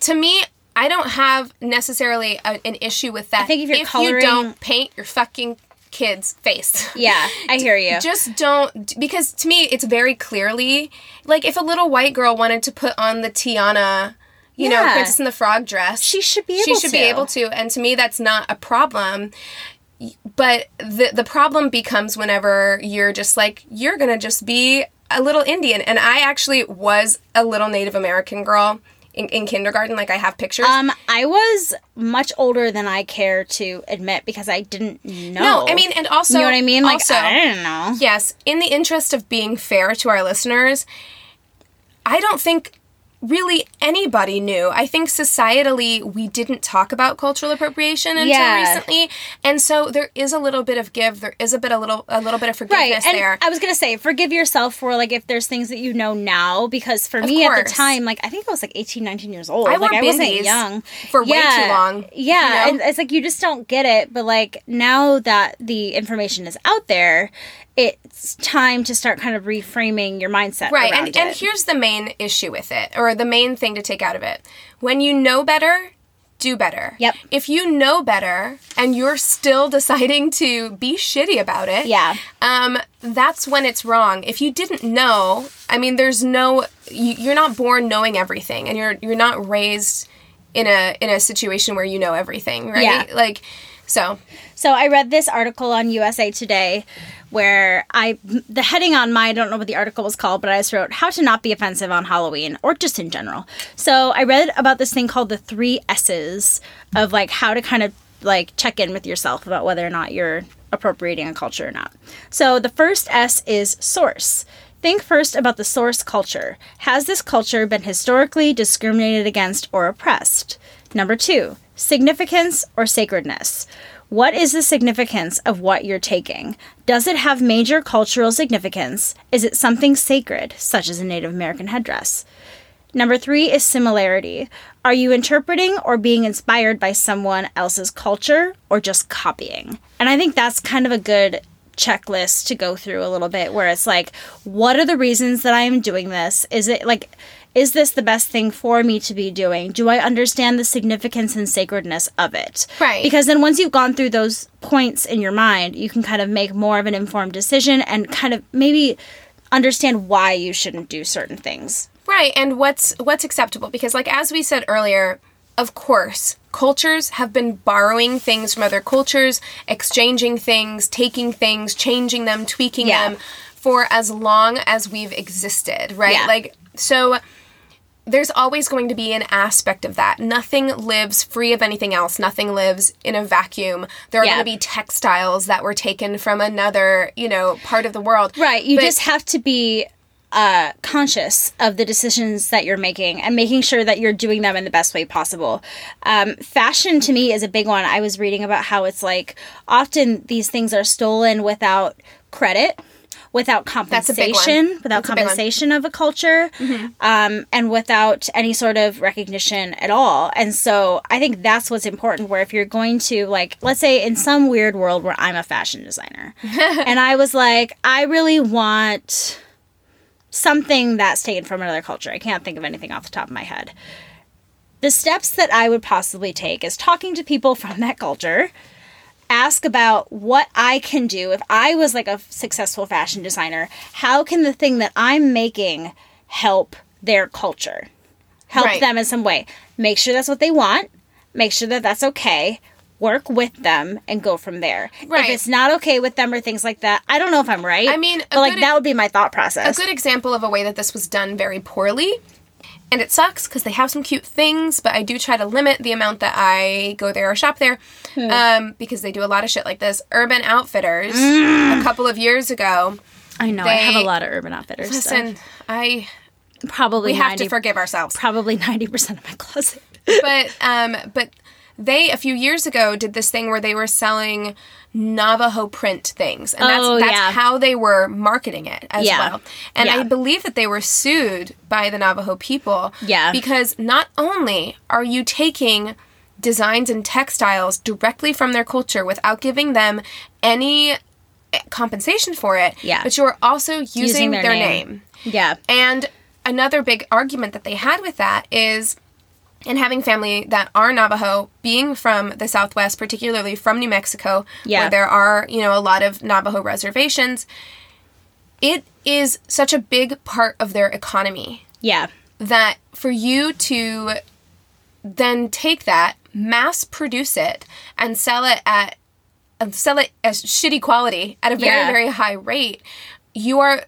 To me, I don't have necessarily a, an issue with that. I think if you're you coloring- don't paint your fucking kid's face. Yeah, I hear you. just don't because to me it's very clearly like if a little white girl wanted to put on the Tiana, you know, Princess and the Frog dress, She should be she should to. be able to, and to me that's not a problem. But the the problem becomes whenever you're just like you're gonna just be a little Indian, and I actually was a little Native American girl in, in kindergarten. Like I have pictures. Um, I was much older than I care to admit because I didn't know. no, I mean, and also, you know what I mean? Like, also, I didn't know. Yes, in the interest of being fair to our listeners, I don't think really anybody knew. I think societally we didn't talk about cultural appropriation until Yeah. recently, and so there is a little bit of give. There is a bit a little a little bit of forgiveness Right, and there. I was gonna say, forgive yourself for like if there's things that you know now, because for me at the time, like I think I was like 18, 19 years old. I like I wasn't young for way too long, Yeah, you know? and it's like you just don't get it. But like now that the information is out there, it's time to start kind of reframing your mindset. Right, and, and here's the main issue with it, or the main thing to take out of it. When you know better, do better. Yep. If you know better and you're still deciding to be shitty about it, Yeah. um, that's when it's wrong. If you didn't know, I mean, there's no, you, you're not born knowing everything, and you're you're not raised in a in a situation where you know everything, right? Yeah. Like, so So I read this article on USA Today where I the heading on my I don't know what the article was called, but I just wrote how to not be offensive on Halloween or just in general. So I read about this thing called the three S's of like how to kind of like check in with yourself about whether or not you're appropriating a culture or not. So the first S is source. Think first about the source culture. Has this culture been historically discriminated against or oppressed? Number two, significance or sacredness. What is the significance of what you're taking? Does it have major cultural significance? Is it something sacred, such as a Native American headdress? Number three is similarity. Are you interpreting or being inspired by someone else's culture or just copying? And I think that's kind of a good checklist to go through a little bit where it's like, what are the reasons that I am doing this? Is it like, is this the best thing for me to be doing? Do I understand the significance and sacredness of it? Right. Because then once you've gone through those points in your mind, you can kind of make more of an informed decision and kind of maybe understand why you shouldn't do certain things. Right, and what's what's acceptable because like as we said earlier, of course, cultures have been borrowing things from other cultures, exchanging things, taking things, changing them, tweaking Yeah. them for as long as we've existed, right? Yeah. Like so there's always going to be an aspect of that. Nothing lives free of anything else. Nothing lives in a vacuum. There are Yeah. going to be textiles that were taken from another, you know, part of the world. Right. You But- just have to be uh, conscious of the decisions that you're making and making sure that you're doing them in the best way possible. Um, fashion to me is a big one. I was reading about how it's like often these things are stolen without credit. Without compensation, without That's compensation of a culture, um, and without any sort of recognition at all. And so I think that's what's important. Where if you're going to, like, let's say in some weird world where I'm a fashion designer, and I was like, I really want something that's taken from another culture. I can't think of anything off the top of my head. The steps that I would possibly take is talking to people from that culture, ask about what I can do if I was like a successful fashion designer. How can the thing that I'm making help their culture? Help Right. them in some way. Make sure that's what they want. Make sure that that's okay. Work with them and go from there. Right. If it's not okay with them or things like that, I don't know if I'm right. I mean, but like that would be my thought process. a good example of a way that this was done very poorly. And it sucks because they have some cute things, but I do try to limit the amount that I go there or shop there Hmm. um, because they do a lot of shit like this. Urban Outfitters, a couple of years ago. I know. I have a lot of Urban Outfitters Listen, I. Probably we have to forgive ourselves. Probably ninety percent of my closet. but um, but they a few years ago did this thing where they were selling Navajo print things, and that's Oh, that's yeah. how they were marketing it as Yeah. well. And I believe that they were sued by the Navajo people. Yeah. because not only are you taking designs and textiles directly from their culture without giving them any eh, compensation for it, Yeah. but you're also using, their their, name. name. Yeah. And another big argument that they had with that is in having family that are Navajo, being from the Southwest, particularly from New Mexico, Yeah. where there are, you know, a lot of Navajo reservations, it is such a big part of their economy Yeah. that for you to then take that, mass produce it, and sell it at and sell it as shitty quality at a very Yeah. very high rate, you are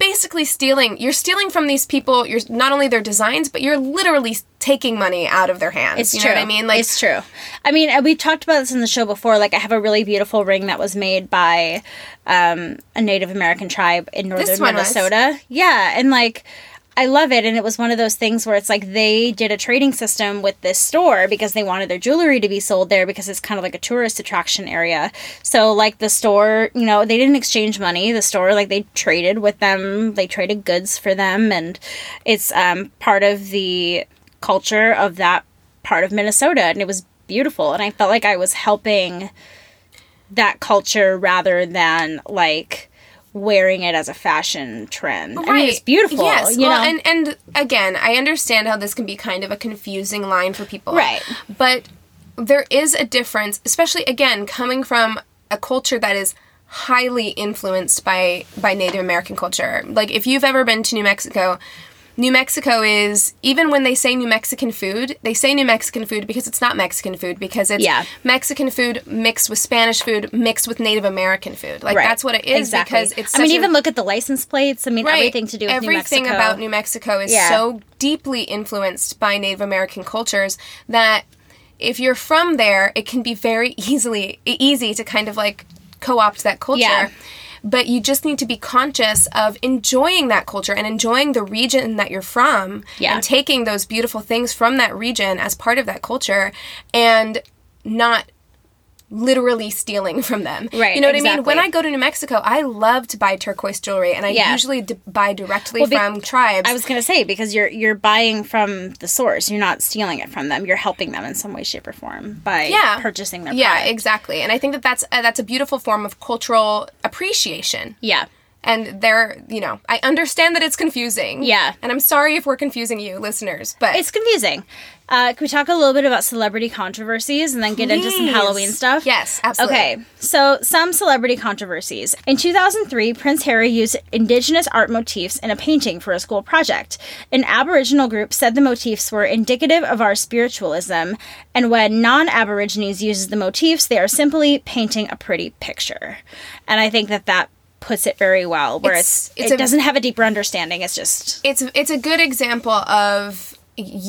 basically stealing. You're stealing from these people. You're not only their designs, but you're literally taking money out of their hands. It's you true. know what I mean? Like it's true. I mean, we talked about this in the show before. Like, I have a really beautiful ring that was made by um, a Native American tribe in northern one was. Minnesota. Yeah, and like. I love it, and it was one of those things where it's like they did a trading system with this store because they wanted their jewelry to be sold there because it's kind of like a tourist attraction area. So, like the store, you know, they didn't exchange money. The store, like they traded with them, they traded goods for them, and it's um, part of the culture of that part of Minnesota, and it was beautiful. And I felt like I was helping that culture rather than like wearing it as a fashion trend. I mean, it's beautiful. Yes. you well, know? and and again, I understand how this can be kind of a confusing line for people. Right. But there is a difference, especially again coming from a culture that is highly influenced by by Native American culture. Like if you've ever been to New Mexico, New Mexico is even when they say New Mexican food, they say New Mexican food because it's not Mexican food because it's Yeah. Mexican food mixed with Spanish food mixed with Native American food. Like Right. that's what it is exactly. because it's I mean, a- even look at the license plates. I mean, everything to do with everything New Mexico. about New Mexico is Yeah. so deeply influenced by Native American cultures that if you're from there, it can be very easily easy to kind of like co-opt that culture. Yeah. But you just need to be conscious of enjoying that culture and enjoying the region that you're from Yeah. and taking those beautiful things from that region as part of that culture and not literally stealing from them. Right, You know what I mean? When. I go to New Mexico, I love to buy turquoise jewelry and I Yeah. usually d- buy directly Well, be- from tribes. I was gonna say because you're you're buying from the source. You're not stealing it from them. You're helping them in some way, shape, or form by yeah. purchasing their Yeah, product. exactly. And I think that that's uh, that's a beautiful form of cultural appreciation. Yeah. And there, you know, I understand that it's confusing. Yeah. And I'm sorry if we're confusing you, listeners, but It's confusing. Uh, can we talk a little bit about celebrity controversies and then get into some Halloween stuff? Yes, absolutely. Okay, so some celebrity controversies. In 2003, Prince Harry used indigenous art motifs in a painting for a school project. An Aboriginal group said the motifs were indicative of our spiritualism, and when non Aborigines uses the motifs, they are simply painting a pretty picture. And I think that that puts it very well, where It's- it's, it's it a- doesn't have a deeper understanding. It's just it's it's a good example of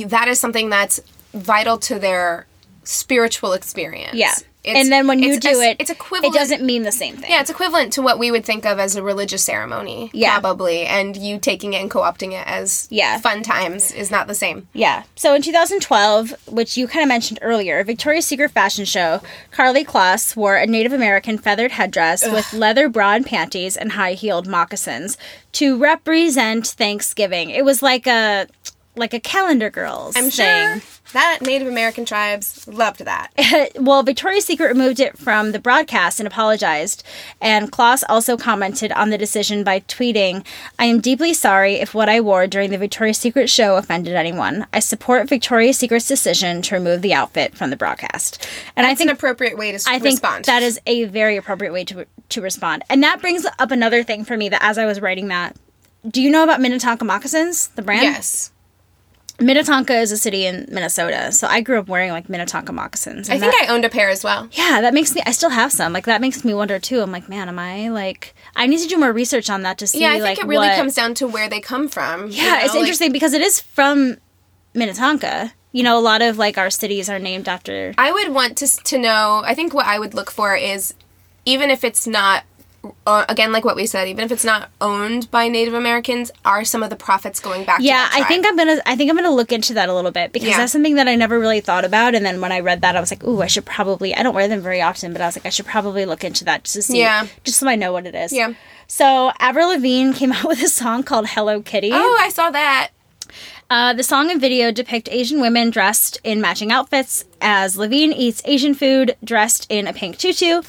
that is something that's vital to their spiritual experience. yeah. It's- and then when you do it, it's equivalent. It doesn't mean the same thing. Yeah, it's equivalent to what we would think of as a religious ceremony. Yeah. Probably. And you taking it and co opting it as Yeah. fun times is not the same. Yeah. So in 2012, which you kind of mentioned earlier, Victoria's Secret fashion show, Karlie Kloss wore a Native American feathered headdress with leather broad panties and high heeled moccasins to represent Thanksgiving. It was like a like a calendar girls I'm thing. sure that Native American tribes loved that. well, Victoria's Secret removed it from the broadcast and apologized. And Kloss also commented on the decision by tweeting, I am deeply sorry if what I wore during the Victoria's Secret show offended anyone. I support Victoria's Secret's decision to remove the outfit from the broadcast. And I It's an think appropriate way to I think respond. that is a very appropriate way to to respond. And that brings up another thing for me that as I was writing that, do you know about Minnetonka moccasins, the brand? yes. Minnetonka is a city in Minnesota, so I grew up wearing like Minnetonka moccasins. I think that- I owned a pair as well. yeah, that makes me. I still have some. Like that makes me wonder too. I'm like, man, am I like? I need to do more research on that to see. Yeah, I think like, it really what- comes down to where they come from. you Yeah, know, it's like- interesting because it is from Minnetonka. You know, a lot of like our cities are named after. I would want to to know. I think what I would look for is, even if it's not, uh, again, like what we said, even if it's not owned by Native Americans, are some of the profits going back? Yeah, I think? I'm gonna. I think I'm gonna look into that a little bit because Yeah. that's something that I never really thought about. And then when I read that, I was like, ooh, I should probably. I don't wear them very often, but I was like, I should probably look into that just to see. Yeah. Just so I know what it is. Yeah. So Avril Lavigne came out with a song called "Hello Kitty." Oh, I saw that. Uh, the song and video depict Asian women dressed in matching outfits as Lavigne eats Asian food dressed in a pink tutu.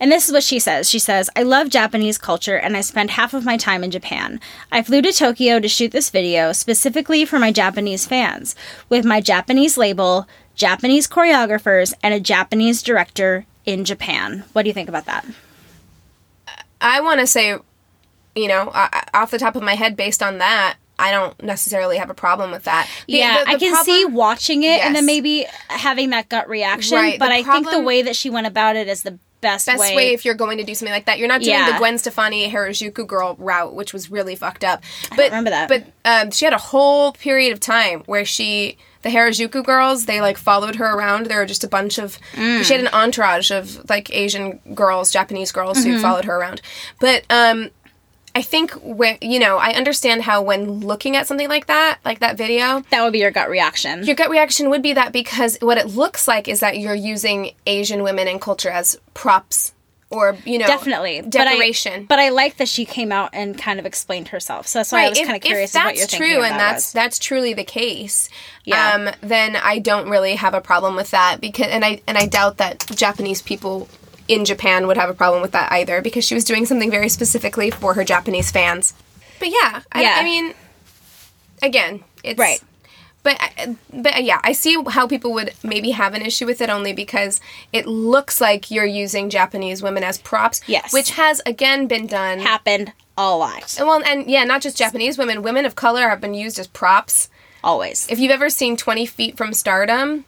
And this is what she says. She says, I love Japanese culture and I spend half of my time in Japan. I flew to Tokyo to shoot this video specifically for my Japanese fans with my Japanese label, Japanese choreographers, and a Japanese director in Japan. What do you think about that? I want to say, you know, off the top of my head, based on that, I don't necessarily have a problem with that. The- yeah, the- the I can problem- see watching it and then maybe having that gut reaction. Right, But I think the way that she went about it is the best, best way. way. if you're going to do something like that. You're not doing Yeah. the Gwen Stefani Harajuku girl route, which was really fucked up. But remember that. But um, she had a whole period of time where she, the Harajuku girls, they like followed her around. There were just a bunch of. Mm. She had an entourage of like Asian girls, Japanese girls Mm-hmm. who followed her around. But um, I think when you know, I understand how when looking at something like that, like that video, that would be your gut reaction. your gut reaction would be that because what it looks like is that you're using Asian women and culture as props or you know Definitely decoration. But I, but I like that she came out and kind of explained herself. So that's why I was kind of curious if that's what you're thinking. true and that that's that's truly the case, Yeah. um, then I don't really have a problem with that because and I and I doubt that Japanese people in Japan would have a problem with that either because she was doing something very specifically for her Japanese fans. But yeah, I, Yeah. I mean, again, it's Right. But but uh, yeah, I see how people would maybe have an issue with it only because it looks like you're using Japanese women as props. Yes. which has again been done. happened a lot. well, and yeah, not just Japanese women. Women of color have been used as props. Always. If you've ever seen Twenty Feet from Stardom,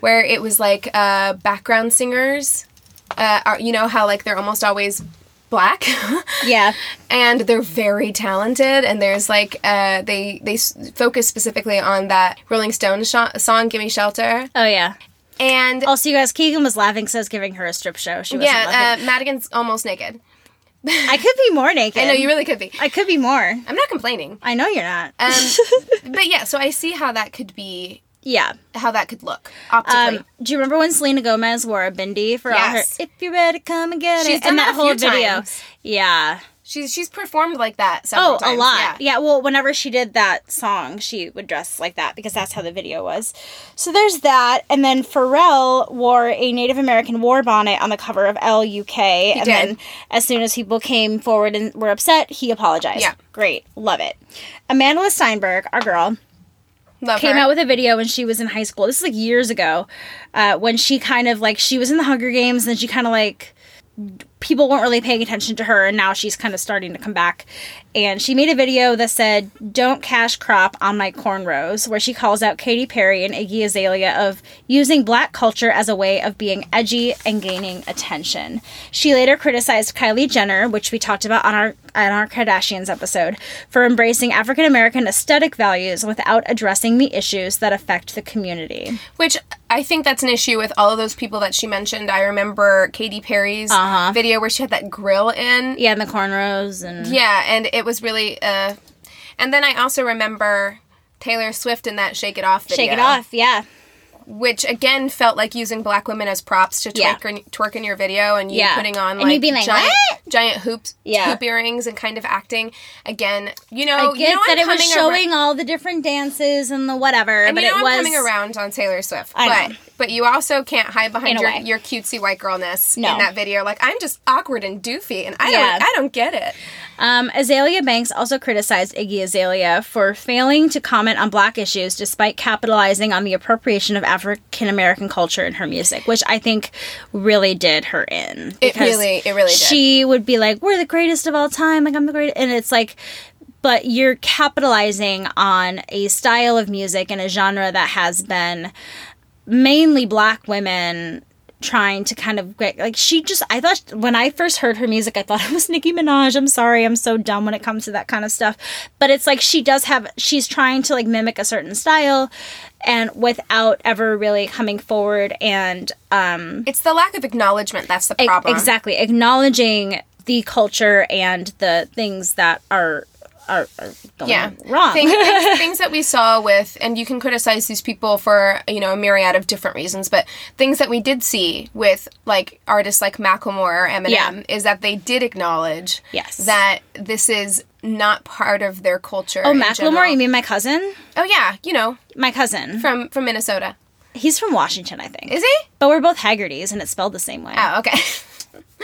where it was like uh, background singers, uh, are, you know how like they're almost always black. yeah. and they're very talented and there's like uh they they s- focus specifically on that rolling stone sh- song gimme shelter Oh yeah. and Also, you guys, Keegan was laughing, says giving her a strip show. She wasn't yeah laughing. uh, madigan's almost naked I could be more naked. i know you really could be I could be more. i'm not complaining I know you're not. um but yeah so i see how that could be yeah. how that could look optically Um, do you remember when Selena Gomez wore a bindi for all her? If you're ready, come and get She's it. done and that that whole video. times. Yeah. she's she's performed like that several Oh, times, a lot. yeah. Yeah. Well, whenever she did that song, she would dress like that because that's how the video was. So there's that, and then Pharrell wore a Native American war bonnet on the cover of ELLE UK, and did. then as soon as people came forward and were upset, he apologized. Yeah. Great, love it. Amandla Stenberg, our girl, Love came her. out with a video when she was in high school. This is like years ago, uh, when she kind of like she was in the Hunger Games, and she kind of like people weren't really paying attention to her, and now she's kind of starting to come back. And she made a video that said, "Don't cash crop on my cornrows," where she calls out Katy Perry and Iggy Azalea of using black culture as a way of being edgy and gaining attention. She later criticized Kylie Jenner, which we talked about on our on our Kardashians episode, for embracing African American aesthetic values without addressing the issues that affect the community. Which I think that's an issue with all of those people that she mentioned. I remember Katy Perry's uh-huh. video where she had that grill in. Yeah, and the cornrows and Yeah, and it was really. Uh, and then I also remember Taylor Swift in that "Shake It Off" video, shake it off. Yeah, which again felt like using black women as props to twerk, Yeah. in, twerk in your video, and you Yeah. putting on And like, you being like, giant, "What?" giant hoops, Yeah. hoop earrings, and kind of acting. Again, you know, I you get know that it was showing all the different dances and the whatever, and but you know it I'm was coming around on Taylor Swift, I but know. But you also can't hide behind your, way. your cutesy white girlness No. in that video. Like I'm just awkward and doofy, and I Yeah. don't I don't get it. Um, Azealia Banks also criticized Iggy Azalea for failing to comment on black issues despite capitalizing on the appropriation of African American culture in her music, which I think really did her in. It really- it really did. She would be like, "We're the greatest of all time," like I'm the greatest, and it's like. But you're capitalizing on a style of music and a genre that has been mainly black women trying to kind of get like she just I thought when I first heard her music I thought it was Nicki Minaj. I'm sorry, I'm so dumb when it comes to that kind of stuff. But it's like she does have she's trying to like mimic a certain style and without ever really coming forward and um It's the lack of acknowledgement that's the e- problem. exactly acknowledging the culture and the things that are are, uh, are going yeah wrong. Thing- things, things that we saw with and you can criticize these people for you know a myriad of different reasons but things that we did see with like artists like macklemore or eminem Yeah. is that they did acknowledge Yes. that this is not part of their culture oh, Macklemore, general. you mean my cousin? oh yeah you know My cousin. from from minnesota He's from Washington, I think. is he But we're both Haggertys, and it's spelled the same way. oh okay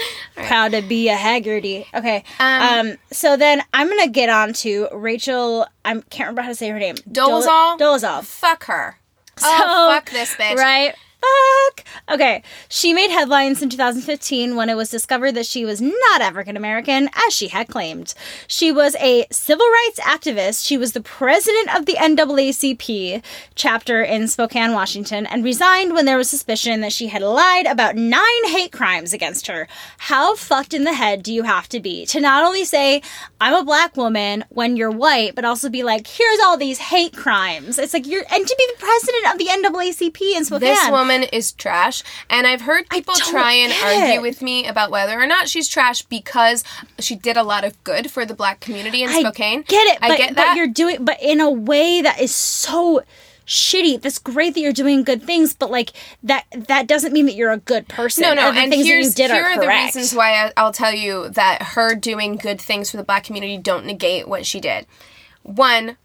Proud to be a Haggerty. Okay. Um, So then I'm gonna get on to Rachel. I can't remember how to say her name. Dolezal? Dol- Dolezal. fuck her So, oh fuck this bitch Right. Fuck? Okay, she made headlines in 2015 when it was discovered that she was not African American, as she had claimed. She was a civil rights activist. She was the president of the NAACP chapter in Spokane, Washington, and resigned when there was suspicion that she had lied about nine hate crimes against her. How fucked in the head do you have to be to not only say, I'm a black woman when you're white, but also be like, here's all these hate crimes? It's like you're, and to be the president of the NAACP in Spokane. This woman is trash, and I've heard people try and argue with me about whether or not she's trash because she did a lot of good for the black community in Spokane. I get it, I but, get but that. you're doing, but in a way that is so shitty. That's great that you're doing good things, but like that that doesn't mean that you're a good person. no, no, and here's here are are the reasons why I, I'll tell you that her doing good things for the black community don't negate what she did. One,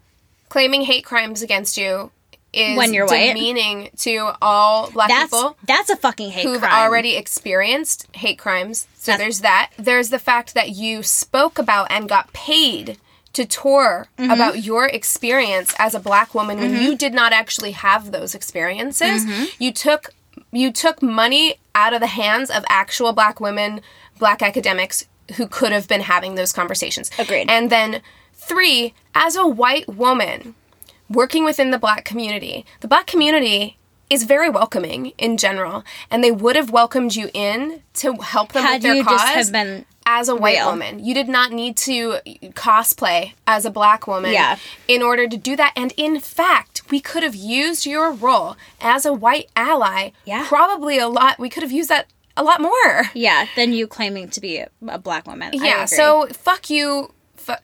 claiming hate crimes against you is When you're white. demeaning to all black That's people. that's a fucking hate who've crime. already experienced hate crimes. So there's that. There's the fact that you spoke about and got paid to tour Mm-hmm. about your experience as a black woman when you did not actually have those experiences. Mm-hmm. You took you took money out of the hands of actual black women, black academics who could have been having those conversations. Agreed. And then three, as a white woman, working within the black community, the black community is very welcoming in general, and they would have welcomed you in to help them Had with their you cause. just have been as a white real. woman, you did not need to cosplay as a black woman Yeah. in order to do that. And in fact, we could have used your role as a white ally. Yeah. probably a lot. We could have used that a lot more. yeah, than you claiming to be a, a black woman. Yeah. So fuck you.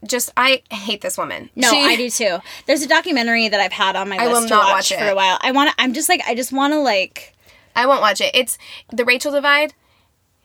Just I hate this woman. No, She- I do too. There's a documentary that I've had on my I list will to watch, watch for a while. I want to. I'm just like I just want to like. I won't watch it. It's the Rachel Divide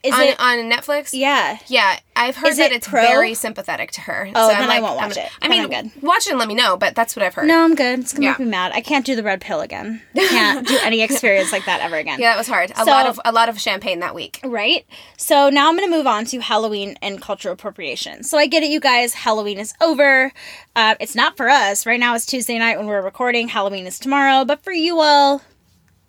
Is on, it? on Netflix. yeah. Yeah, I've heard Is that it it's pro? very sympathetic to her. Oh, I'm then I won't I'm- watch it. I Then mean, I'm good. watch it and let me know. But that's what I've heard. No, I'm good. It's gonna Yeah. make me mad. I can't do the red pill again. I can't do any experience like that ever again. Yeah, that was hard. A So- lot of a lot of champagne that week. Right? So now I'm going to move on to Halloween and cultural appropriation. So I get it, you guys. Halloween is over. Uh, it's not for us. Right now it's Tuesday night when we're recording. Halloween is tomorrow. But for you all,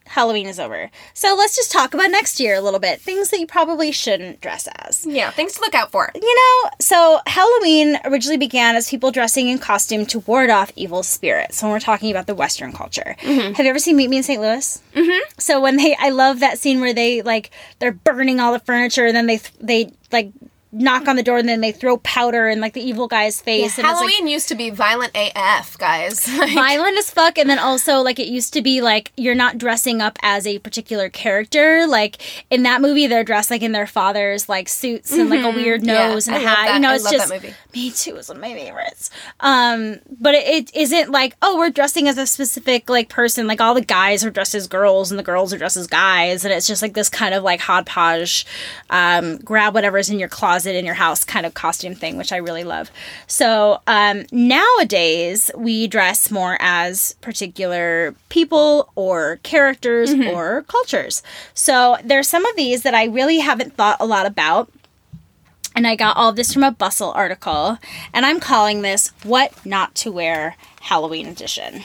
Halloween is over. So let's just talk about next year a little bit. Things that you probably shouldn't dress as. Yeah, things to look out for. You know, so Halloween originally began as people dressing in costume to ward off evil spirits. When we're talking about the Western culture, have you ever seen Meet Me in St. Louis? Mm-hmm. So when they, I love that scene where they like they're burning all the furniture, and then they they like knock on the door, and then they throw powder in like the evil guy's face. and it's, like, Halloween used to be violent AF, guys. Like, violent as fuck and then also like it used to be like you're not dressing up as a particular character like in that movie they're dressed like in their father's like suits and like a weird Mm-hmm. Yeah, nose and I a hat you know I it's just movie. me too is one of my favorites um but it, it isn't like oh we're dressing as a specific like person like all the guys are dressed as girls and the girls are dressed as guys and it's just like this kind of like hodgepodge um grab whatever's in your closet in your house kind of costume thing which i really love so um nowadays we dress more as particular people or characters or cultures so there's some of these that i really haven't thought a lot about and I got all this from a Bustle article, and I'm calling this What Not to Wear Halloween Edition.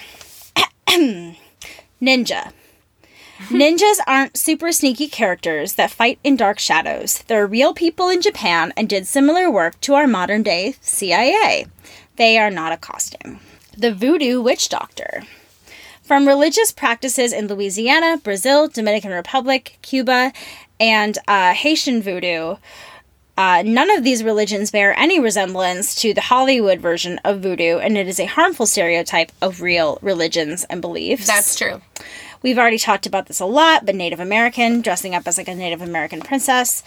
Ninja. Ninjas aren't super sneaky characters that fight in dark shadows. They're real people in Japan and did similar work to our modern day CIA. They are not a costume. The Voodoo Witch Doctor. From religious practices in Louisiana, Brazil, Dominican Republic, Cuba, and uh, Haitian voodoo, uh, none of these religions bear any resemblance to the Hollywood version of voodoo, and it is a harmful stereotype of real religions and beliefs. that's true. We've already talked about this a lot, but Native American, dressing up as like a Native American princess.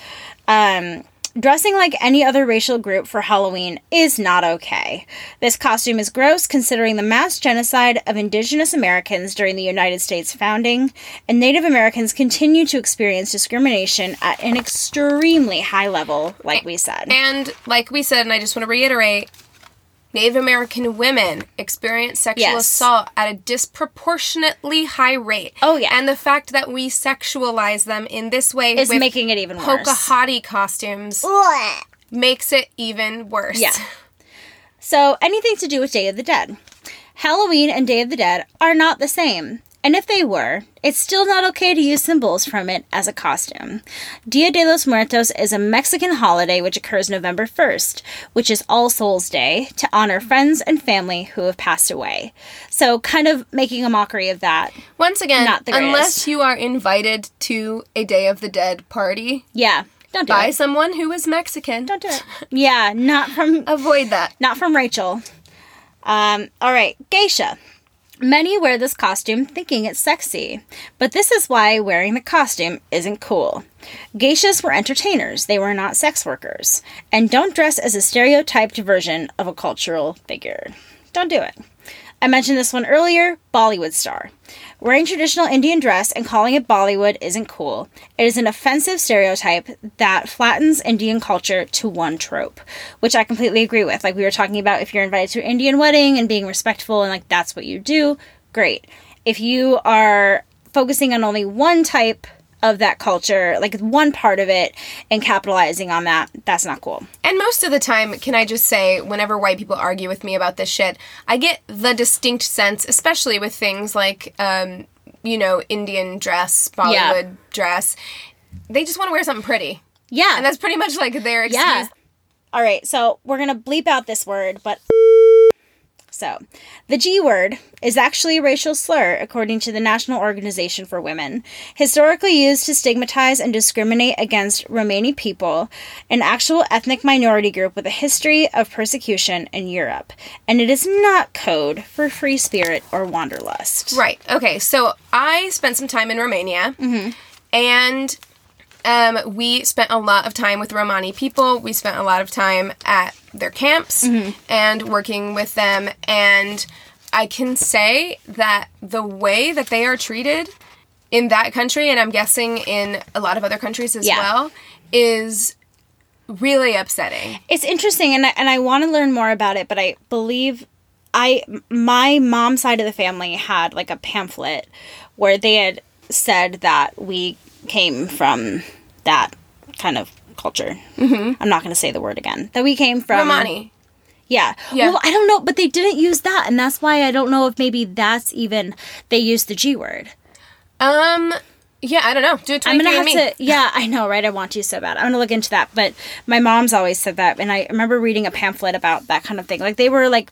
Um, dressing like any other racial group for Halloween is not okay. This costume is gross considering the mass genocide of indigenous Americans during the United States founding, and Native Americans continue to experience discrimination at an extremely high level, like we said. And like we said, and I just want to reiterate, Native American women experience sexual Yes. assault at a disproportionately high rate. Oh, yeah. And the fact that we sexualize them in this way is making it even worse. Pocahontas costumes makes it even worse. Yeah. So, anything to do with Day of the Dead. Halloween and Day of the Dead are not the same. And if they were, it's still not okay to use symbols from it as a costume. Dia de los Muertos is a Mexican holiday which occurs November 1st, which is All Souls Day, to honor friends and family who have passed away. So, kind of making a mockery of that. Once again, Not the unless you are invited to a Day of the Dead party Yeah, don't do by it. someone who is Mexican, Don't do it. Yeah, not from avoid that. not from Rachel. Um, all right, geisha. Many wear this costume thinking it's sexy, but this is why wearing the costume isn't cool. Geishas were entertainers, they were not sex workers. And don't dress as a stereotyped version of a cultural figure. Don't do it. I mentioned this one earlier Bollywood star. Wearing traditional Indian dress and calling it Bollywood isn't cool. It is an offensive stereotype that flattens Indian culture to one trope, which I completely agree with. Like we were talking about, if you're invited to an Indian wedding and being respectful and like that's what you do, great. If you are focusing on only one type of that culture, like one part of it, and capitalizing on that, that's not cool. And most of the time, can I just say, whenever white people argue with me about this shit, I get the distinct sense, especially with things like, um, you know, Indian dress, Bollywood dress, they just want to wear something pretty. Yeah. And that's pretty much like their excuse. Yeah. All right, so we're going to bleep out this word, but. So, the G word is actually a racial slur, according to the National Organization for Women. Historically used to stigmatize and discriminate against Romani people, an actual ethnic minority group with a history of persecution in Europe. And it is not code for free spirit or wanderlust. Right. Okay. So I spent some time in Romania, mm-hmm. and um, we spent a lot of time with Romani people. We spent a lot of time at their camps and working with them. And I can say that the way that they are treated in that country, and I'm guessing in a lot of other countries as Yeah. well, is really upsetting. It's interesting, and I, and I want to learn more about it. But I believe I my mom's side of the family had like a pamphlet where they had said that we came from that kind of culture. Mm-hmm. I'm not going to say the word again. That we came from Romani. Yeah. Yeah. Well, I don't know, but they didn't use that, and that's why I don't know if maybe that's even they used the G word. Um, yeah, I don't know. Do 23 I'm gonna have to. Yeah, I know, right? I want to so bad. I'm gonna look into that. But my mom's always said that, and I remember reading a pamphlet about that kind of thing. Like they were like,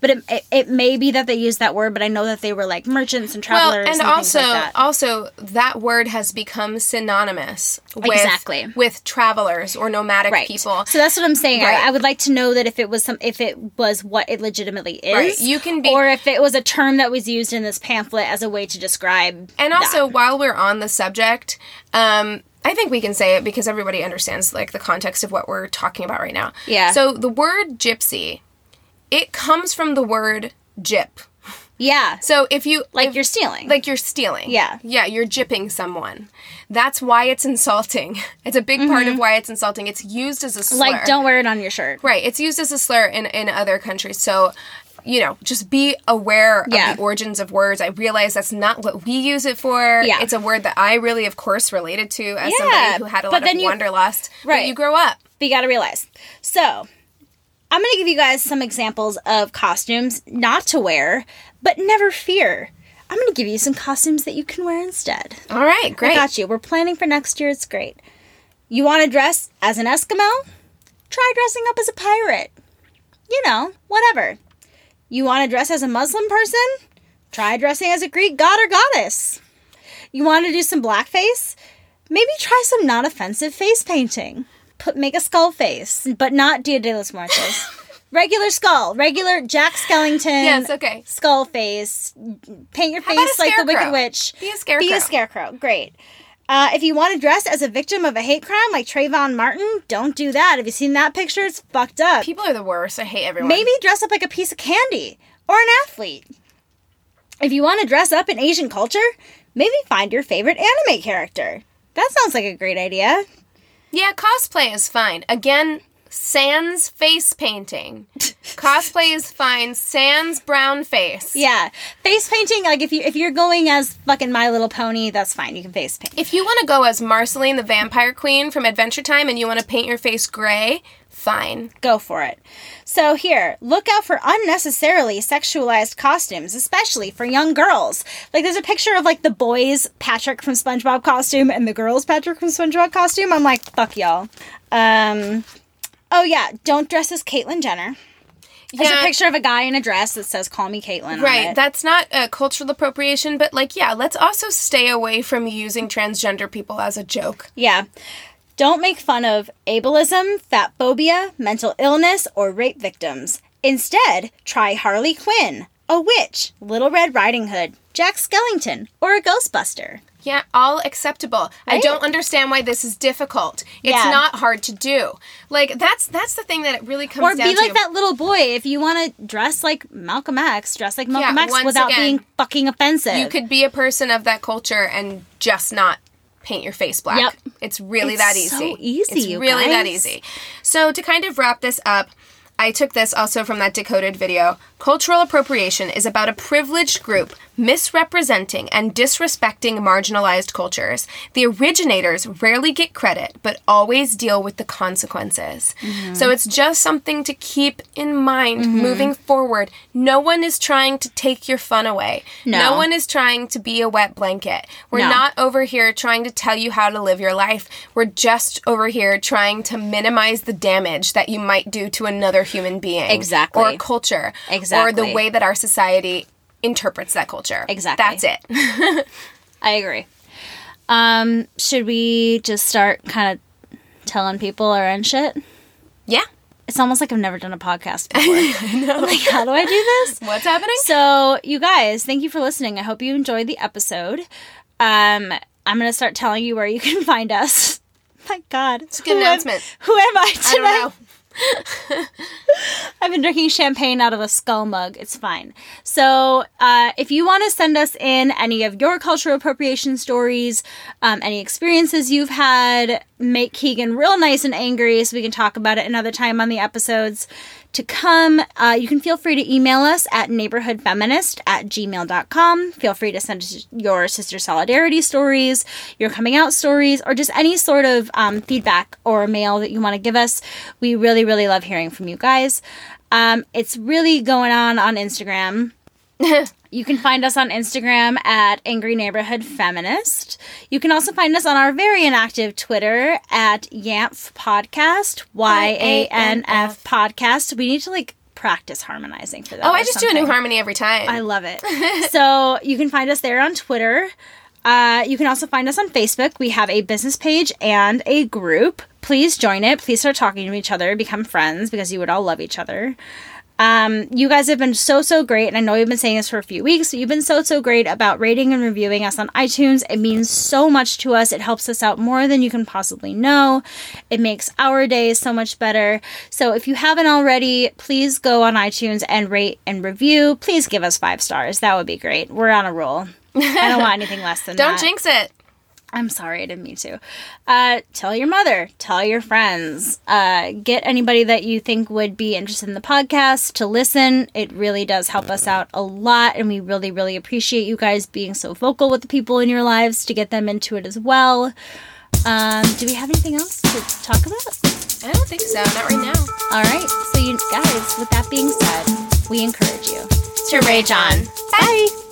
but it, it, it may be that they used that word, but I know that they were like merchants and Well, travelers. and and also, like that. also that word has become synonymous with, Exactly. with travelers or nomadic right. people. So that's what I'm saying. Right. I, I would like to know that if it was some, if it was what it legitimately is, Right. You can be- or if it was a term that was used in this pamphlet as a way to describe. And also, that. while we're on the subject, um, I think we can say it because everybody understands like the context of what we're talking about right now. Yeah. So the word gypsy, it comes from the word gyp. yeah, So if you like if- you're stealing. like you're stealing. Yeah. Yeah, you're gypping someone. That's why it's insulting. It's a big part of why it's insulting. It's used as a slur. Mm-hmm. like don't wear it on your shirt. Right. It's used as a slur in, in other countries. So, you know, just be aware Yeah. of the origins of words. I realize that's not what we use it for. Yeah. It's a word that I really, of course, related to as Yeah, somebody who had a but lot then of you- wanderlust. But Right. you grow up. But you got to realize. So, I'm going to give you guys some examples of costumes not to wear, but never fear. I'm going to give you some costumes that you can wear instead. All right. I Great. got you. We're planning for next year. It's great. You want to dress as an Eskimo? Try dressing up as a pirate. You know, whatever. You want to dress as a Muslim person? Try dressing as a Greek god or goddess. You want to do some blackface? Maybe try some non offensive face painting. Put make a skull face, but not Dia de los Muertos. regular skull, regular Jack Skellington. Yes, okay. Skull face. Paint your a face like the Wicked? Witch. Be a scarecrow. Be a scarecrow. Great. Uh, if you want to dress as a victim of a hate crime like Trayvon Martin, don't do that. Have you seen that picture? It's fucked up. People are the worst. I hate everyone. Maybe dress up like a piece of candy or an athlete. If you want to dress up in Asian culture, maybe find your favorite anime character. That sounds like a great idea. Yeah, cosplay is fine. Again, sans face painting. Cosplay is fine. Sans brown face. Yeah, face painting. Like if you if you're going as fucking My Little Pony, that's fine. You can face paint. If you want to go as Marceline the Vampire Queen from Adventure Time and you want to paint your face gray, fine. Go for it. So here, look out for unnecessarily sexualized costumes, especially for young girls. Like there's a picture of like the boys Patrick from SpongeBob costume and the girls Patrick from SpongeBob costume. I'm like, fuck y'all. Um. Oh yeah, don't dress as Caitlyn Jenner. There's a picture of a guy in a dress that says "Call me Caitlyn." on Right, that's not a cultural appropriation, but like, yeah, let's also stay away from using transgender people as a joke. Yeah. Don't make fun of ableism, fat phobia, mental illness, or rape victims. Instead, try Harley Quinn, a witch, Little Red Riding Hood, Jack Skellington, or a Ghostbuster. Yeah, all acceptable. I don't understand why this is difficult. It's Yeah. not hard to do. Like that's that's the thing that it really comes Or down be like that little boy. If you want to dress like Malcolm X, dress like Malcolm Yeah, X without again, being fucking offensive. You could be a person of that culture and just not paint your face black. Yep. It's really It's that so easy. easy, It's really that easy. So to kind of wrap this up, I took this also from that decoded video. Cultural appropriation is about a privileged group misrepresenting and disrespecting marginalized cultures. The originators rarely get credit, but always deal with the consequences. Mm-hmm. So it's just something to keep in mind moving forward. No one is trying to take your fun away. No. one is trying to be a wet blanket. We're No. not over here trying to tell you how to live your life. We're just over here trying to minimize the damage that you might do to another human being. Exactly. Or a culture. Or Exactly. the way that our society interprets that culture. Exactly. That's it. I agree. Um, should we just start kind of telling people our own shit? yeah. It's almost like I've never done a podcast before. Like, how do I do this? What's happening? So, you guys, thank you for listening. I hope you enjoyed the episode. Um, I'm gonna start telling you where you can find us. My God, it's a good announcement. Who am I I today? don't know. I've been drinking champagne out of a skull mug. It's fine. So, uh, if you want to send us in any of your cultural appropriation stories, um, any experiences you've had, make Keegan real nice and angry so we can talk about it another time on the episodes to come, uh, you can feel free to email us at neighborhoodfeminist at gmail.com. Feel free to send us your sister solidarity stories, your coming out stories, or just any sort of um, feedback or mail that you want to give us. We really, really love hearing from you guys. Um, it's really going on on Instagram. You can find us on Instagram at Angry Neighborhood Feminist. You can also find us on our very inactive Twitter at Yanf Podcast, Y A N F Podcast. We need to like practice harmonizing for that. Oh, I just do a new harmony every time. I love it. so you can find us there on Twitter. Uh, you can also find us on Facebook. We have a business page and a group. Please join it. Please start talking to each other, become friends because you would all love each other. Um, you guys have been so, so great. And I know we've been saying this for a few weeks, but you've been so, so great about rating and reviewing us on iTunes. It means so much to us. It helps us out more than you can possibly know. It makes our days so much better. So if you haven't already, please go on iTunes and rate and review. Please give us five stars. That would be great. We're on a roll. I don't want anything less than that. Don't jinx it. I'm sorry, I didn't mean to. Uh, tell your mother, tell your friends, uh, get anybody that you think would be interested in the podcast to listen. It really does help us out a lot, and we really, really appreciate you guys being so vocal with the people in your lives to get them into it as well. Um, do we have anything else to talk about? I don't think so. Not right now. All right, so you guys, with that being said, we encourage you. To rage on. Bye.